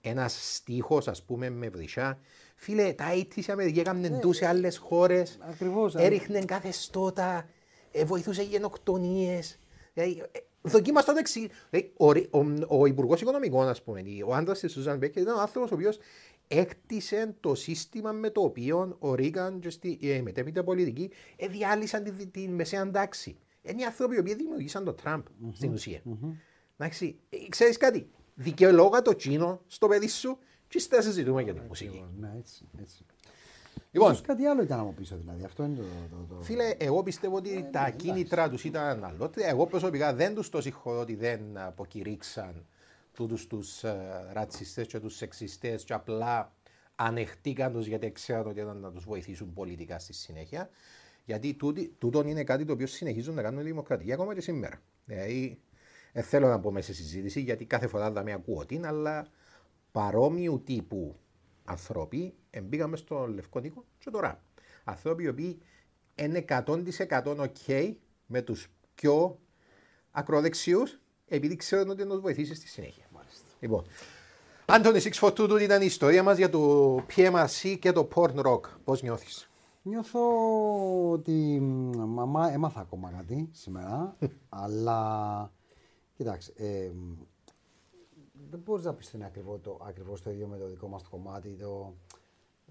ένας στίχος ας πούμε με βρυσιά, φίλε, τα 80s η Αμερική έκαναν
Ναι,
ναι, σε άλλες χώρες,
Ακριβώς.
έριχνε καθεστώτα, ε, βοηθούσε γενοκτονίες. Δηλαδή, ε, δοκίμασα το δεξί. Δηλαδή, ο, Ρι- ο, ο Υπουργός Οικονομικών, ας πούμε, ο άντρας της Σούζαν Μπέκερ, ήταν ο άνθρωπος ο οποίος έκτισε το σύστημα με το οποίο ο Ρίγκαν και στη ε, μετέπειτα πολιτική ε, διάλυσαν τη, τη μεσαία τάξη. Είναι οι άνθρωποι οι οποίοι δημιουργήσαν το τραμπ στην ουσία. Εντάξει, ε, ξέρεις κάτι, δικαιολόγα το τσίνο στο παιδί σου και ύστερα συζητούμε για τη μουσική.
Ναι, έτσι, έτσι.
Λοιπόν,
Ίσως κάτι άλλο ήταν από πίσω δηλαδή. Αυτό είναι το. το, το...
Φίλε, εγώ πιστεύω ότι τα κίνητρα τους ήταν αλλότερα. Εγώ προσωπικά δεν τους το συγχωρώ ότι δεν αποκηρύξαν τούτους τους ρατσιστές και τους σεξιστές και απλά ανεχτήκαν τους γιατί ξέραν ότι ήταν να τους βοηθήσουν πολιτικά στη συνέχεια. Γιατί τούτη, τούτον είναι κάτι το οποίο συνεχίζουν να κάνουν οι δημοκρατικοί ακόμα και σήμερα. Δηλαδή, δεν θέλω να πω μέσα σε συζήτηση γιατί κάθε φορά θα με ακούω την, αλλά παρόμοιου τύπου άνθρωποι μπήκαμε στο Λευκό Νίκο και τώρα. Άνθρωποι οι οποίοι είναι 100% ok με τους πιο ακροδεξιούς επειδή ξέρουν ότι θα τους βοηθήσεις στη συνέχεια. Λοιπόν, Άντωνη 642 τούτη ήταν η ιστορία μας για το PMRC και το porn rock. Πώς νιώθεις;
Νιώθω ότι μ, μαμά έμαθα ακόμα κάτι σήμερα, αλλά κοιτάξτε, ε, μ, δεν μπορείς να πεις ότι είναι ακριβώς το, ακριβώς το ίδιο με το δικό μας το κομμάτι, το,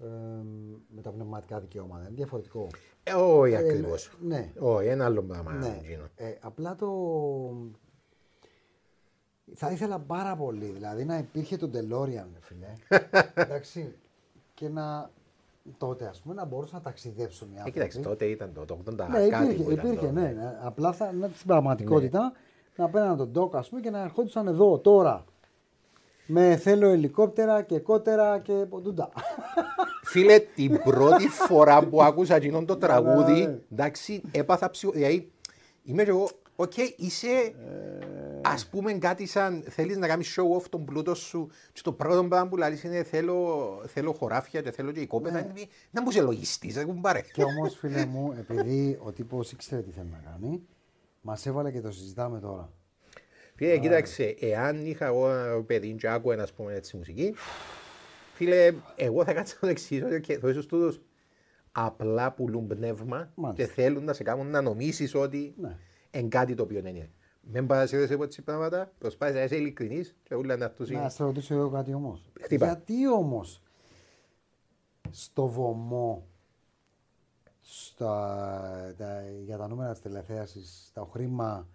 ε, μ, με τα πνευματικά δικαιώματα. Είναι διαφορετικό.
Ε, όχι
Ε,
ακριβώς.
ναι.
Όχι, ένα άλλο πράγμα.
Ναι.
Γίνω.
Ε, απλά το. Θα ήθελα πάρα πολύ, δηλαδή να υπήρχε το DeLorean, φίλε. εντάξει. Και να. Τότε, ας πούμε, να μπορούσα να ταξιδέψω μια
Ε, κοίταξε, τότε ήταν το, το 80
Ναι,
κάτι
υπήρχε,
που ήταν
υπήρχε
το-
ναι, ναι. Απλά θα, να, στην πραγματικότητα να παίρναν τον ντόκ, ας πούμε, και να ερχόντουσαν εδώ τώρα. Με θέλω ελικόπτερα και κότερα και ποντούντα.
Φίλε, την πρώτη φορά που άκουσα εκείνο το
Ναι,
τραγούδι, εντάξει, έπαθα ψυχο... Δηλαδή, είμαι και εγώ, οκ, είσαι,
Ε.
ας πούμε κάτι σαν, θέλεις να κάνεις show off τον πλούτο σου και το πρώτο πράγμα που λαλείς είναι θέλω, θέλω χωράφια και θέλω και οικόπεδα,
Ναι.
είναι, να μου σε λογιστής, δεν κουμπάρε.
και όμως, φίλε μου, επειδή ο τύπος ήξερε τι θέλει να κάνει, μας έβαλε και το συζητάμε τώρα.
Φίλε, κοίταξε, εάν είχα εγώ ένα παιδί και άκουα, ας πούμε, έτσι μουσική, φίλε, εγώ θα κάτσω να το εξηγήσω και το ίσως τούτος απλά πουλούν πνεύμα
Μάλιστα.
και θέλουν να σε κάνουν να νομίσεις ότι
Ναι.
εν κάτι το οποίο δεν είναι. Μην παρασύρεσαι από έτσι πράγματα, προσπάθησε να είσαι ειλικρινής και ούλα να αυτούς
Να
είναι.
σε ρωτήσω εγώ κάτι όμως.
Χτύπα.
Γιατί όμως στο βωμό στα, τα, για τα νούμερα της τηλεθέασης, τα χρήμα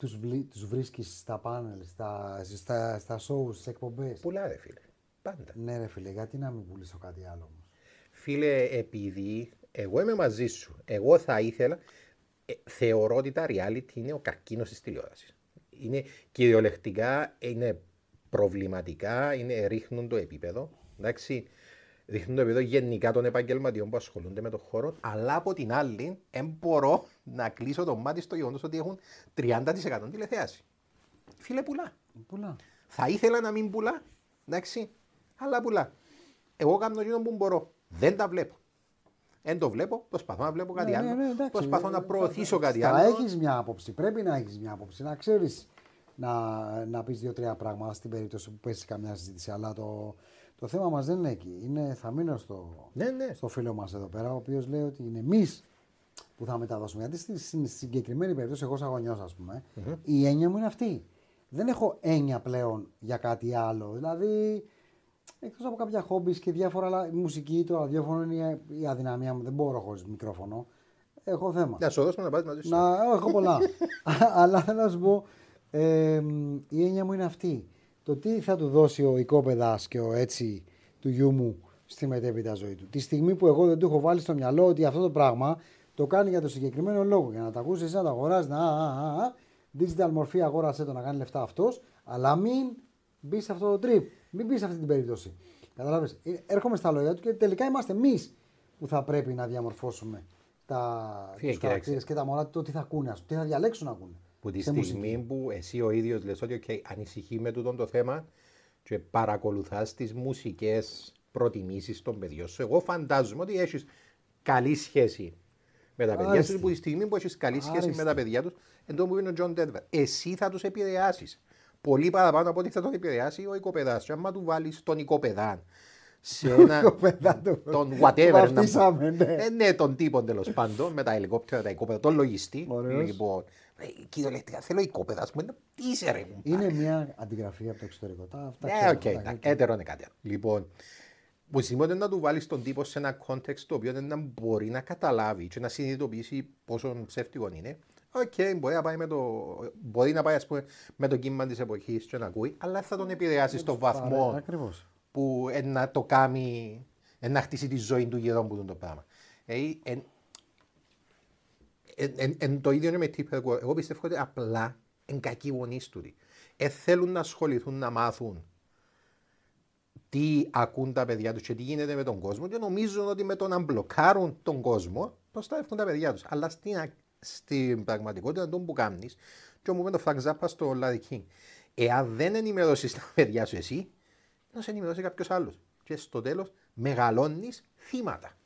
τους, βλή, τους βρίσκεις στα πάνελ, στα, στα, στα shows, στις εκπομπές;
Πουλά ρε φίλε, πάντα.
Ναι ρε φίλε, γιατί να μην πουλήσω κάτι άλλο όμως;
Φίλε, επειδή εγώ είμαι μαζί σου, εγώ θα ήθελα, ε, θεωρώ ότι τα reality είναι ο καρκίνος της τηλεόρασης. Είναι κυριολεκτικά, είναι προβληματικά, είναι, ρίχνουν το επίπεδο, εντάξει, ρίχνουν το επίπεδο γενικά των επαγγελματιών που ασχολούνται με τον χώρο, αλλά από την άλλη, δεν μπορώ να κλείσω το μάτι στο γεγονός ότι έχουν 30% τηλεθέαση. Φίλε, πουλά.
Πουλά.
Θα ήθελα να μην πουλά, εντάξει, αλλά πουλά. Εγώ κάνω εκείνο που μπορώ. Δεν τα βλέπω. Δεν το βλέπω, προσπαθώ να βλέπω κάτι
Ναι,
άλλο.
ναι, ναι, εντάξει.
προσπαθώ να
Ε,
προωθήσω
θα-
κάτι
θα
άλλο.
έχεις μια άποψη. Πρέπει να έχεις μια άποψη. Να ξέρεις να, να πεις δύο-τρία πράγματα στην περίπτωση που πέσει καμιά συζήτηση. Αλλά το, το θέμα μας δεν είναι εκεί. Είναι, θα μείνω στο,
Ναι, ναι.
στο φίλο μας εδώ πέρα, ο οποίος λέει ότι είναι εμείς που θα μεταδώσουμε. Γιατί στη, στη συγκεκριμένη περίπτωση, εγώ σαν γονιός ας πούμε,
Μμμ.
η έννοια μου είναι αυτή. Δεν έχω έννοια πλέον για κάτι άλλο. Δηλαδή, εκτός από κάποια χόμπις και διάφορα άλλα, η μουσική, το ραδιόφωνο είναι η αδυναμία μου. Δεν μπορώ χωρίς μικρόφωνο. Έχω θέμα.
Να σου δώσουμε να πας μαζί σου.
Να, έχω πολλά. Αλλά θέλω να σου πω, ε, μ, η έννοια μου είναι αυτή. Το τι θα του δώσει ο οικόπεδας και ο έτσι του γιού μου στη μετέπειτα ζωή του. Τη στιγμή που εγώ δεν του έχω βάλει στο μυαλό ότι αυτό το πράγμα το κάνει για το συγκεκριμένο λόγο. Για να τα ακούσεις, εσύ να το αγοράζει, να. Α, α, α, digital μορφή αγόρασε το να κάνει λεφτά αυτός, αλλά μην μπεις σε αυτό το trip. Μην μπεις σε αυτή την περίπτωση. Κατάλαβε. Έρχομαι στα λόγια του και τελικά είμαστε εμείς που θα πρέπει να διαμορφώσουμε τα
Φύγε,
τους
κοίταξε.
χαρακτήρες και τα μωρά το τι θα ακούνε, ας πούμε, τι θα διαλέξουν να ακούνε.
Που τη
σε
στιγμή
μουσική.
που εσύ ο ίδιος λες ότι okay, ανησυχεί με τούτο το θέμα και παρακολουθάς τις μουσικές προτιμήσεις των παιδιών σου, εγώ φαντάζομαι ότι έχεις καλή σχέση με τα παιδιά
Άριστη.
σου. Που τη στιγμή που έχεις καλή σχέση
Άριστη.
με τα παιδιά τους, εν τω που είναι ο Τζον Ντένβερ, εσύ θα τους επηρεάσεις. Πολύ παραπάνω από ό,τι θα τον επηρεάσει ο οικοπεδά. Και άμα του βάλεις τον οικοπεδά σε ένα.
Οικοπεδά του.
τον
Το
whatever. να
βαφτίσαμε, ναι.
ε, ναι, τον τύπο τέλος πάντων, με τα ελικόπτερα, τα οικόπεδα, τον λογιστή.
Ωραίος.
Λοιπόν, ε, κυριολεκτικά θέλω οικόπεδα, ας πούμε, να τι είσαι ρε μου.
Είναι μια αντιγραφή από το εξωτερικό. Τα, αυτά
Ναι,
ξέρω,
οκ,
αυτά,
εντάξει,
οκ.
έτερο είναι κάτι άλλο. Λοιπόν, που σημαίνει να του βάλεις τον τύπο σε ένα context το οποίο εν να μπορεί να καταλάβει και να συνειδητοποιήσει πόσο ψεύτικο είναι. Οκ, μπορεί να πάει, με το, μπορεί να πάει ας πούμε, με το κύμα της εποχής και να ακούει, αλλά θα τον επηρεάσει στον βαθμό
Παρέ, ακριβώς.
που ε, να το κάνει, ε, να χτίσει τη ζωή του γύρω από το πράγμα. Ε, εν, εν, εν, εν το ίδιο είναι με τύπο. Εγώ, εγώ πιστεύω ότι απλά εν κακοί γονείς του. Ε, θέλουν να ασχοληθούν να μάθουν τι ακούν τα παιδιά τους και τι γίνεται με τον κόσμο και νομίζουν ότι με το να μπλοκάρουν τον κόσμο προστατεύουν τα παιδιά τους. Αλλά στην, α- στην πραγματικότητα τον που κάνεις και μου με το Frank Zappa στο Larry King. Εάν δεν ενημερώσεις τα παιδιά σου εσύ, να σε ενημερώσει κάποιος άλλος. Και στο τέλος μεγαλώνεις θύματα.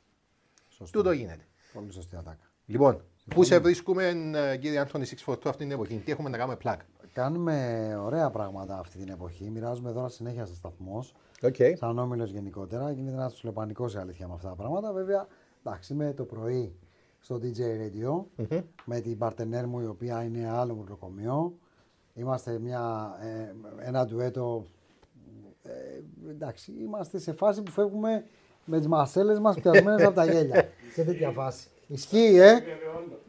Σωστό.
Τούτο γίνεται.
Πολύ σωστή ατάκα.
Λοιπόν, πού σε βρίσκουμε, ε, κύριε Άντωνη 642, αυτή την εποχή, τι έχουμε να κάνουμε πλάκ;
Κάνουμε ωραία πράγματα αυτή την εποχή. Μοιράζουμε δώρα συνέχεια σε σταθμό.
Okay.
Σαν όμιλος γενικότερα. Γίνεται ένας τηλεπανικός η αλήθεια με αυτά τα πράγματα. Βέβαια, εντάξει, είμαι το πρωί στο DJ Radio
Μμμ.
με την παρτενέρ μου η οποία είναι άλλο μουσικομείο. Είμαστε μια, ε, ένα ντουέτο. Ε, εντάξει, είμαστε σε φάση που φεύγουμε με τις μασέλες μας πιασμένες από τα γέλια. σε τέτοια φάση. Ισχύει, ε!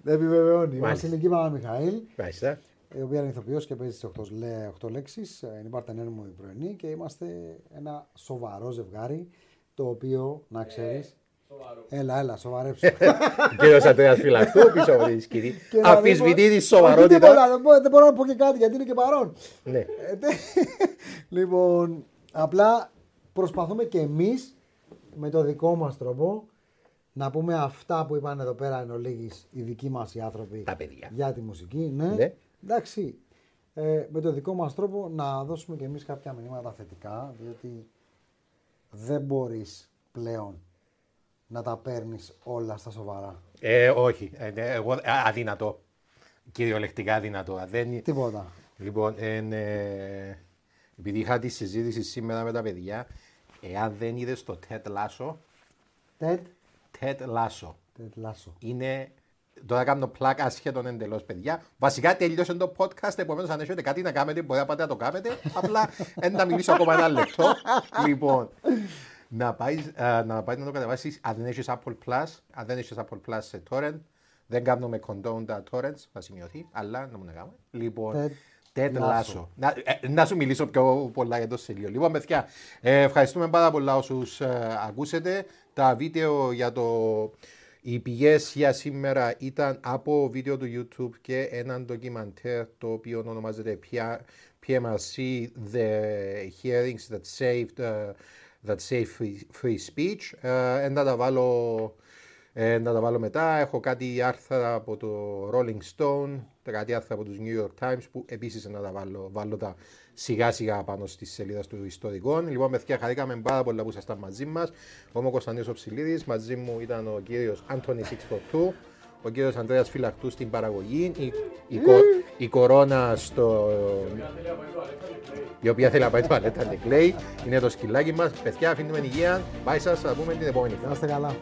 Δεν επιβεβαιώνει. Η
Μάλιστα.
Βασιλική Μαμιχαήλ,
Μάλιστα.
η οποία είναι ηθοποιός και παίζει τι 8, λέ- 8 λέξεις. Είναι η παρτενέρ μου η πρωινή και είμαστε ένα σοβαρό ζευγάρι. Το οποίο, να ξέρει. Έλα, έλα, σοβαρέψου.
Κύριος Αντρέας Φυλακτού, πίσω από τη σκηνή.
Και να
Αφισβητεί
μην πω-
τη
Όχι
σοβαρότητα.
τίποτα, δεν μπορώ, δεν μπορώ να πω και κάτι γιατί είναι και παρόν.
Ναι.
Ε, τε- λοιπόν, απλά προσπαθούμε και εμείς με το δικό μας τρόπο να πούμε αυτά που είπαν εδώ πέρα εν ολίγης οι δικοί μας οι άνθρωποι
Τα παιδιά.
για τη μουσική. Ναι.
Ναι.
Εντάξει, ε, με το δικό μας τρόπο να δώσουμε και εμείς κάποια μηνύματα θετικά διότι δεν μπορείς πλέον να τα παίρνεις όλα στα σοβαρά.
Ε, όχι. Ε, ναι, εγώ, α, αδύνατο. Κυριολεκτικά αδύνατο. Δεν...
Τίποτα.
Λοιπόν, εν, ε, επειδή είχα τη συζήτηση σήμερα με τα παιδιά, εάν δεν είδες το TED Lasso,
Τετ,
TED; Lasso
τετ λάσο.
είναι. Τώρα κάνω πλάκα ασχέτων εντελώς, παιδιά. Βασικά τελειώσε το podcast, επομένως αν έχετε κάτι να κάνετε, μπορεί να πάτε να το κάνετε. Απλά δεν να μιλήσω ακόμα ένα λεπτό. λοιπόν, να πάεις να, πάεις να το κατεβάσεις αν δεν έχεις Apple Plus, αν δεν έχεις Apple Plus σε torrent. Δεν κάνουμε condone τα torrents, θα σημειωθεί, αλλά να μου να κάνουμε. Λοιπόν,
Ted
Ted
Lasso.
Lasso. Να, ε, να σου μιλήσω πιο πολλά για το σελίδο. Λοιπόν, παιδιά, ε, ευχαριστούμε πάρα πολλά όσους ακούσετε. Τα βίντεο για το. Οι πηγές για σήμερα ήταν από βίντεο του YouTube και έναν ντοκιμαντέρ το οποίο ονομάζεται P- PMRC The Hearings That Saved uh, That Save Free, free Speech. Ε, να τα βάλω ε, να τα βάλω μετά. Έχω κάτι άρθρα από το Rolling Stone, κάτι άρθρα από τους New York Times που επίσης να τα βάλω, βάλω τα σιγά σιγά πάνω στη σελίδα του ιστορικών. Λοιπόν, παιδιά, χαρήκαμε πάρα πολλά που ήσασταν μαζί μας. Εγώ είμαι ο Κωνσταντίνος Οψιλίδης, μαζί μου ήταν ο κύριος Άντωνη 642, ο κύριος Ανδρέας Φυλαχτού στην παραγωγή, η, η, κο- η κορώνα στο... η οποία θέλει να πάει τουαλέτα και κλαίει, είναι το σκυλάκι μας. Παιδιά, αφήνουμε υγεία, πάει σας, θα τα πούμε την επόμενη φορά.
Να είστε καλά.